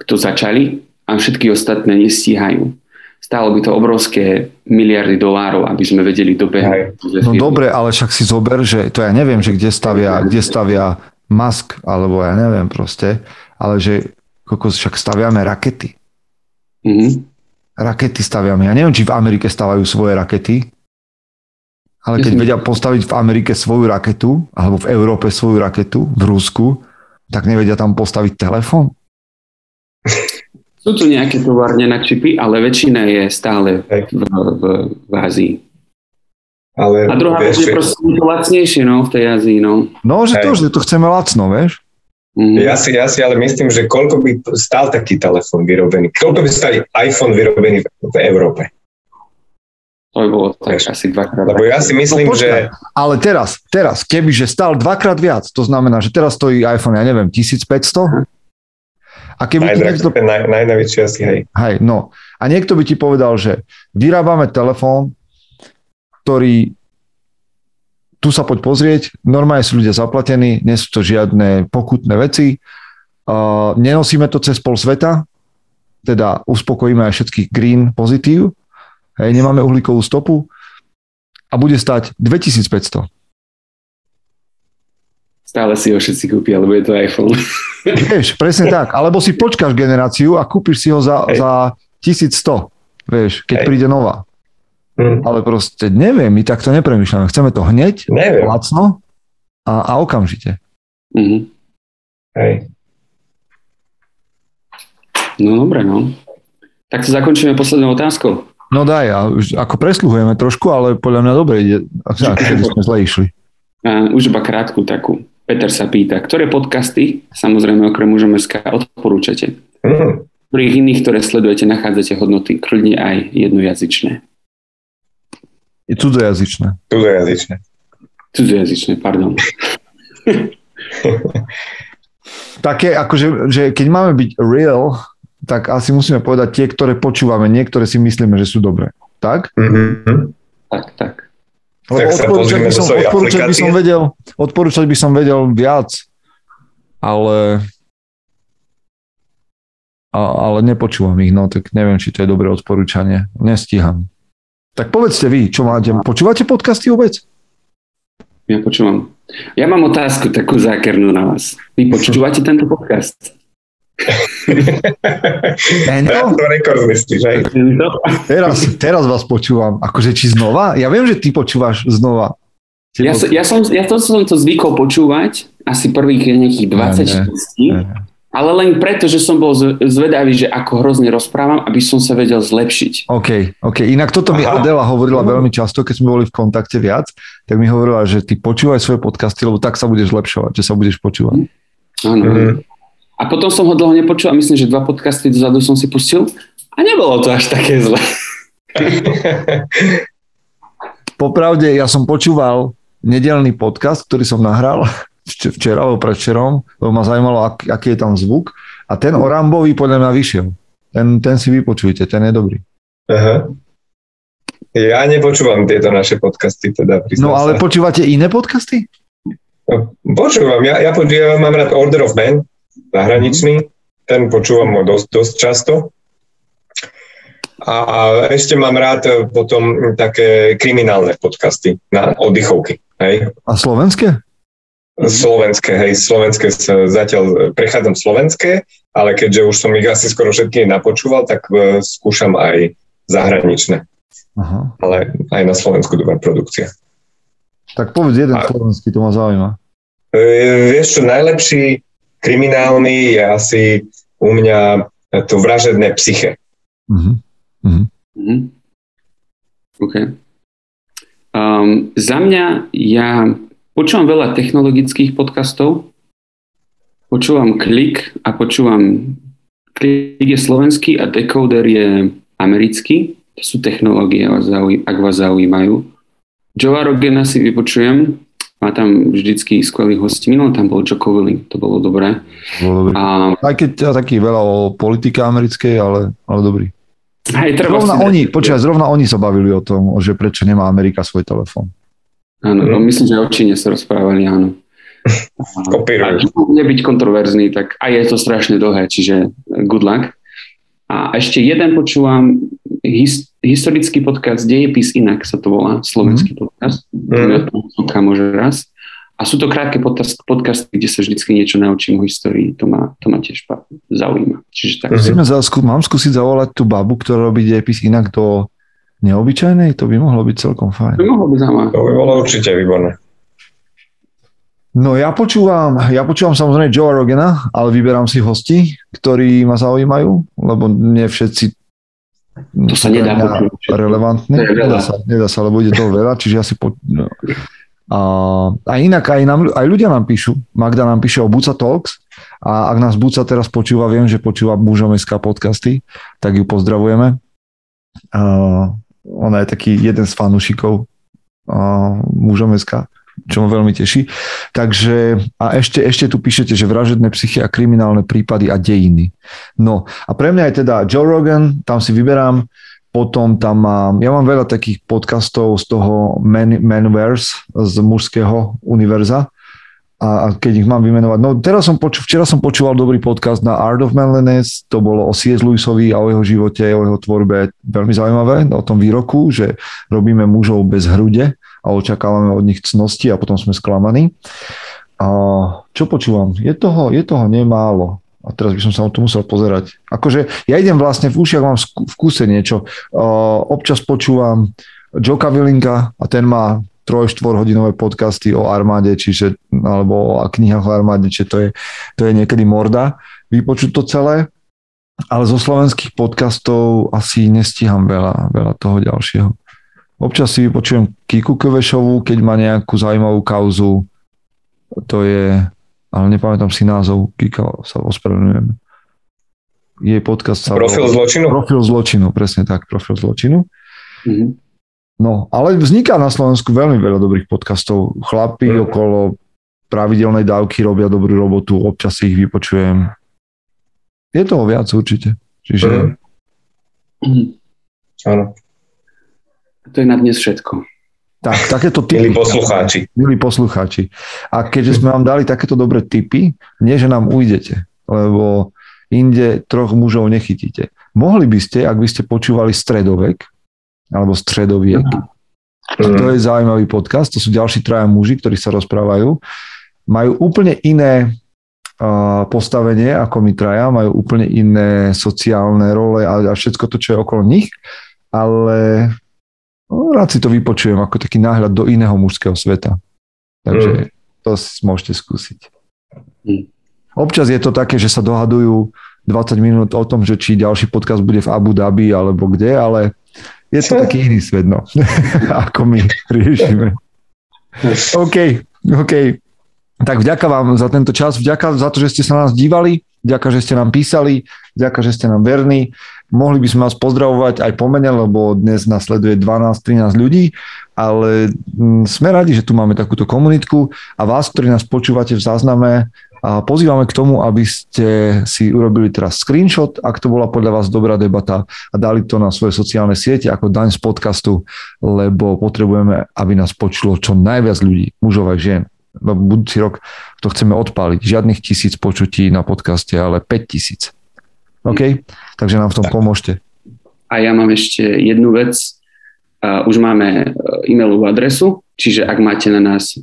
to začali a všetky ostatné nestíhajú. Stálo by to obrovské miliardy dolárov, aby sme vedeli dobehať. No dobre, ale však si zober, že to ja neviem, že kde stavia, kde stavia Musk, alebo ja neviem proste, ale že kokos, však staviame rakety. Mm-hmm. Rakety staviame. Ja neviem, či v Amerike stavajú svoje rakety, ale keď vedia postaviť v Amerike svoju raketu, alebo v Európe svoju raketu, v Rusku, tak nevedia tam postaviť telefón? Sú tu nejaké továrne na čipy, ale väčšina je stále v, v, v Ázii. Ale a druhá vec je proste to lacnejšie no, v tej Ázii. No, no že to, že to chceme lacno, vieš? Mm-hmm. Ja, si, ja si ale myslím, že koľko by stál taký telefón vyrobený, koľko by stál iPhone vyrobený v, v Európe? To by bolo tak Vieš, asi dvakrát. Lebo ja si myslím, no, že... Ale teraz, teraz, kebyže stál dvakrát viac, to znamená, že teraz stojí iPhone, ja neviem, 1500? A keby Najdrahší, niekto... naj, najnovšie asi, hej. Hej, no. A niekto by ti povedal, že vyrábame telefón, ktorý tu sa poď pozrieť, normálne sú ľudia zaplatení, nie sú to žiadne pokutné veci, uh, nenosíme to cez pol sveta, teda uspokojíme aj všetkých green pozitív, hej, nemáme uhlíkovú stopu a bude stať 2500. Stále si ho všetci kúpia, lebo je to iPhone. Vieš, presne tak. Alebo si počkáš generáciu a kúpiš si ho za, za 1100, vieš, keď Hej. príde nová. Hmm. Ale proste neviem, my takto nepremýšľame. Chceme to hneď, neviem. lacno a, a okamžite. Mm-hmm. Hej. No dobre, no. Tak sa zakončíme poslednou otázkou. No daj, a už ako presluhujeme trošku, ale podľa mňa dobre ide, ak sme zle išli. Už iba krátku takú. Peter sa pýta, ktoré podcasty, samozrejme okrem SK, odporúčate? Mm. Ktorých iných, ktoré sledujete, nachádzate hodnoty, kľudne aj jednojazyčné. Je cudzojazyčné. Cudzojazyčné. Cudzojazyčné, pardon. Také, akože, že keď máme byť real, tak asi musíme povedať tie, ktoré počúvame, niektoré si myslíme, že sú dobré. Tak? Mm-hmm. Tak, tak. Lebo odporúčať by, som, odporúčať, by som vedel, odporúčať by som vedel viac, ale a, ale nepočúvam ich, no tak neviem, či to je dobré odporúčanie. Nestíham. Tak povedzte vy, čo máte. Počúvate podcasty vôbec? Ja počúvam. Ja mám otázku takú zákernú na vás. Vy počúvate tento podcast? Tento? to rekord myslíš, aj? Teraz, teraz vás počúvam. Akože či znova? Ja viem, že ty počúvaš znova. Ja, so, ja, som, ja to som to zvykol počúvať asi prvých nejakých 20 ne, ale len preto, že som bol zvedavý, že ako hrozne rozprávam, aby som sa vedel zlepšiť. OK, OK. Inak toto Aha. mi Adela hovorila veľmi často, keď sme boli v kontakte viac, tak mi hovorila, že ty počúvaj svoje podcasty, lebo tak sa budeš zlepšovať, že sa budeš počúvať. Áno. Mm-hmm. A potom som ho dlho nepočul a myslím, že dva podcasty dozadu som si pustil a nebolo to až také zle. Popravde, ja som počúval nedelný podcast, ktorý som nahral včera alebo predvčerom, lebo ma zaujímalo, ak, aký je tam zvuk. A ten o Rambovi podľa mňa vyšiel. Ten, ten si vypočujte, ten je dobrý. Aha. Ja nepočúvam tieto naše podcasty. Teda, no ale sa. počúvate iné podcasty? No, počúvam, ja, ja, počúvam, mám rád Order of Man, zahraničný, ten počúvam ho dosť, dosť často. A ešte mám rád potom také kriminálne podcasty na oddychovky. Hej. A slovenské? Slovenské, hej, slovenské zatiaľ prechádzam slovenské, ale keďže už som ich asi skoro všetky napočúval, tak uh, skúšam aj zahraničné. Aha. Ale aj na Slovensku dobrá produkcia. Tak povedz jeden A, slovenský, to ma zaujíma. Uh, vieš čo, najlepší kriminálny je asi u mňa to vražedné psyche. Uh-huh. Uh-huh. OK. Um, za mňa ja počúvam veľa technologických podcastov, počúvam Klik a počúvam Klik je slovenský a Decoder je americký. To sú technológie, ak vás zaujímajú. Joe Rogena si vypočujem, má tam vždycky skvelý host. Minulý tam bol Joe Covely, to bolo dobré. Bolo dobré. A... Aj keď taký veľa o politike americkej, ale, ale dobrý. Aj, zrovna oni, počkaj, zrovna oni sa bavili o tom, že prečo nemá Amerika svoj telefón. Áno, no myslím, že o Číne sa rozprávali, áno. Kopírujú. Nebyť kontroverzný, tak aj je to strašne dlhé, čiže good luck. A ešte jeden počúvam his, historický podcast Dejepis inak sa to volá, slovenský mm. podcast. Mm. To môže raz. A sú to krátke podcast, podcasty, kde sa vždy niečo naučím o histórii. To ma, to ma tiež zaujíma. Čiže tak. Mm-hmm. Za, mám skúsiť zavolať tú babu, ktorá robí dejepis inak do neobyčajnej? To by mohlo byť celkom fajn. To by mohlo byť zaujímavé. To by bolo určite výborné. No ja počúvam, ja počúvam samozrejme Joe Rogena, ale vyberám si hosti, ktorí ma zaujímajú, lebo nie všetci to sa nedá počuť. relevantní. Nedá sa, nedá sa, lebo ide toho veľa, čiže asi po, no. a, a inak aj, nám, aj ľudia nám píšu. Magda nám píše o Buca Talks a ak nás Buca teraz počúva, viem, že počúva Bužomeská podcasty, tak ju pozdravujeme. A, ona je taký jeden z fanúšikov Mužomeská čo ma veľmi teší. Takže a ešte, ešte tu píšete, že vražedné psychy a kriminálne prípady a dejiny. No a pre mňa je teda Joe Rogan, tam si vyberám, potom tam mám, ja mám veľa takých podcastov z toho Man, Manverse, z mužského univerza, a, keď ich mám vymenovať. No teraz som poču, včera som počúval dobrý podcast na Art of Manliness, to bolo o C.S. Lewisovi a o jeho živote, o jeho tvorbe veľmi zaujímavé, o tom výroku, že robíme mužov bez hrude a očakávame od nich cnosti a potom sme sklamaní. A čo počúvam? Je toho, je toho nemálo. A teraz by som sa o to musel pozerať. Akože ja idem vlastne v ušiach, mám v kúse niečo. Občas počúvam Joka Willinga a ten má troj, hodinové podcasty o armáde, čiže, alebo o knihách o armáde, čiže to je, to je niekedy morda vypočuť to celé, ale zo slovenských podcastov asi nestíham veľa, veľa toho ďalšieho. Občas si vypočujem Kiku Kvešovu, keď má nejakú zaujímavú kauzu, to je, ale nepamätám si názov, Kika sa ospravedlňujem. Jej podcast sa... Profil zločinu? Profil zločinu, presne tak, profil zločinu. Mm-hmm. No, ale vzniká na Slovensku veľmi veľa dobrých podcastov. Chlapi mm. okolo pravidelnej dávky robia dobrú robotu, občas si ich vypočujem. Je toho viac určite. Čiže... Mm. Áno. To je na dnes všetko. Tak, takéto typy. Milí poslucháči. Milí poslucháči. A keďže sme vám dali takéto dobré typy, nie, že nám ujdete, lebo inde troch mužov nechytíte. Mohli by ste, ak by ste počúvali stredovek, alebo Stredoviek. Mm. To je zaujímavý podcast, to sú ďalší traja muži, ktorí sa rozprávajú. Majú úplne iné postavenie ako my traja, majú úplne iné sociálne role a, a všetko to, čo je okolo nich, ale no, rád si to vypočujem ako taký náhľad do iného mužského sveta. Takže mm. to môžete skúsiť. Mm. Občas je to také, že sa dohadujú 20 minút o tom, že či ďalší podcast bude v Abu Dhabi alebo kde, ale je to taký iný svet, no, ako my riešime. OK, OK. Tak vďaka vám za tento čas, vďaka za to, že ste sa na nás dívali, vďaka, že ste nám písali, vďaka, že ste nám verní. Mohli by sme vás pozdravovať aj po mene, lebo dnes nasleduje 12-13 ľudí, ale mm, sme radi, že tu máme takúto komunitku a vás, ktorí nás počúvate v zázname, a pozývame k tomu, aby ste si urobili teraz screenshot, ak to bola podľa vás dobrá debata a dali to na svoje sociálne siete ako daň z podcastu, lebo potrebujeme, aby nás počulo čo najviac ľudí, mužov a žien. Lebo budúci rok to chceme odpáliť. Žiadnych tisíc počutí na podcaste, ale 5 tisíc. OK? Takže nám v tom pomôžte. A ja mám ešte jednu vec. Už máme e, e-mailovú adresu, čiže ak máte na nás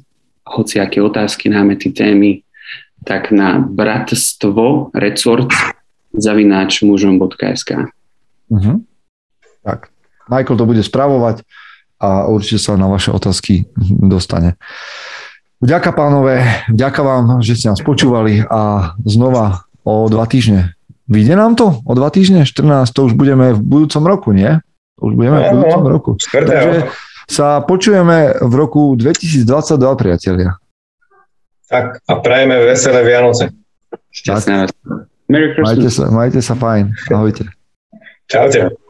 hociaké otázky, námety, témy, tak na bratstvo resort zavináč mužom.sk. Uh-huh. Tak. Michael to bude spravovať a určite sa na vaše otázky dostane. Vďaka pánové, vďaka vám, že ste nás počúvali a znova o dva týždne. Vyjde nám to o dva týždne? 14, to už budeme v budúcom roku, nie? Už budeme no, v budúcom roku. Takže sa počujeme v roku 2022, priatelia. Tak a prajeme veselé Vianoce. Šťastné. Majte sa, majte sa fajn. Ahojte. Čaute.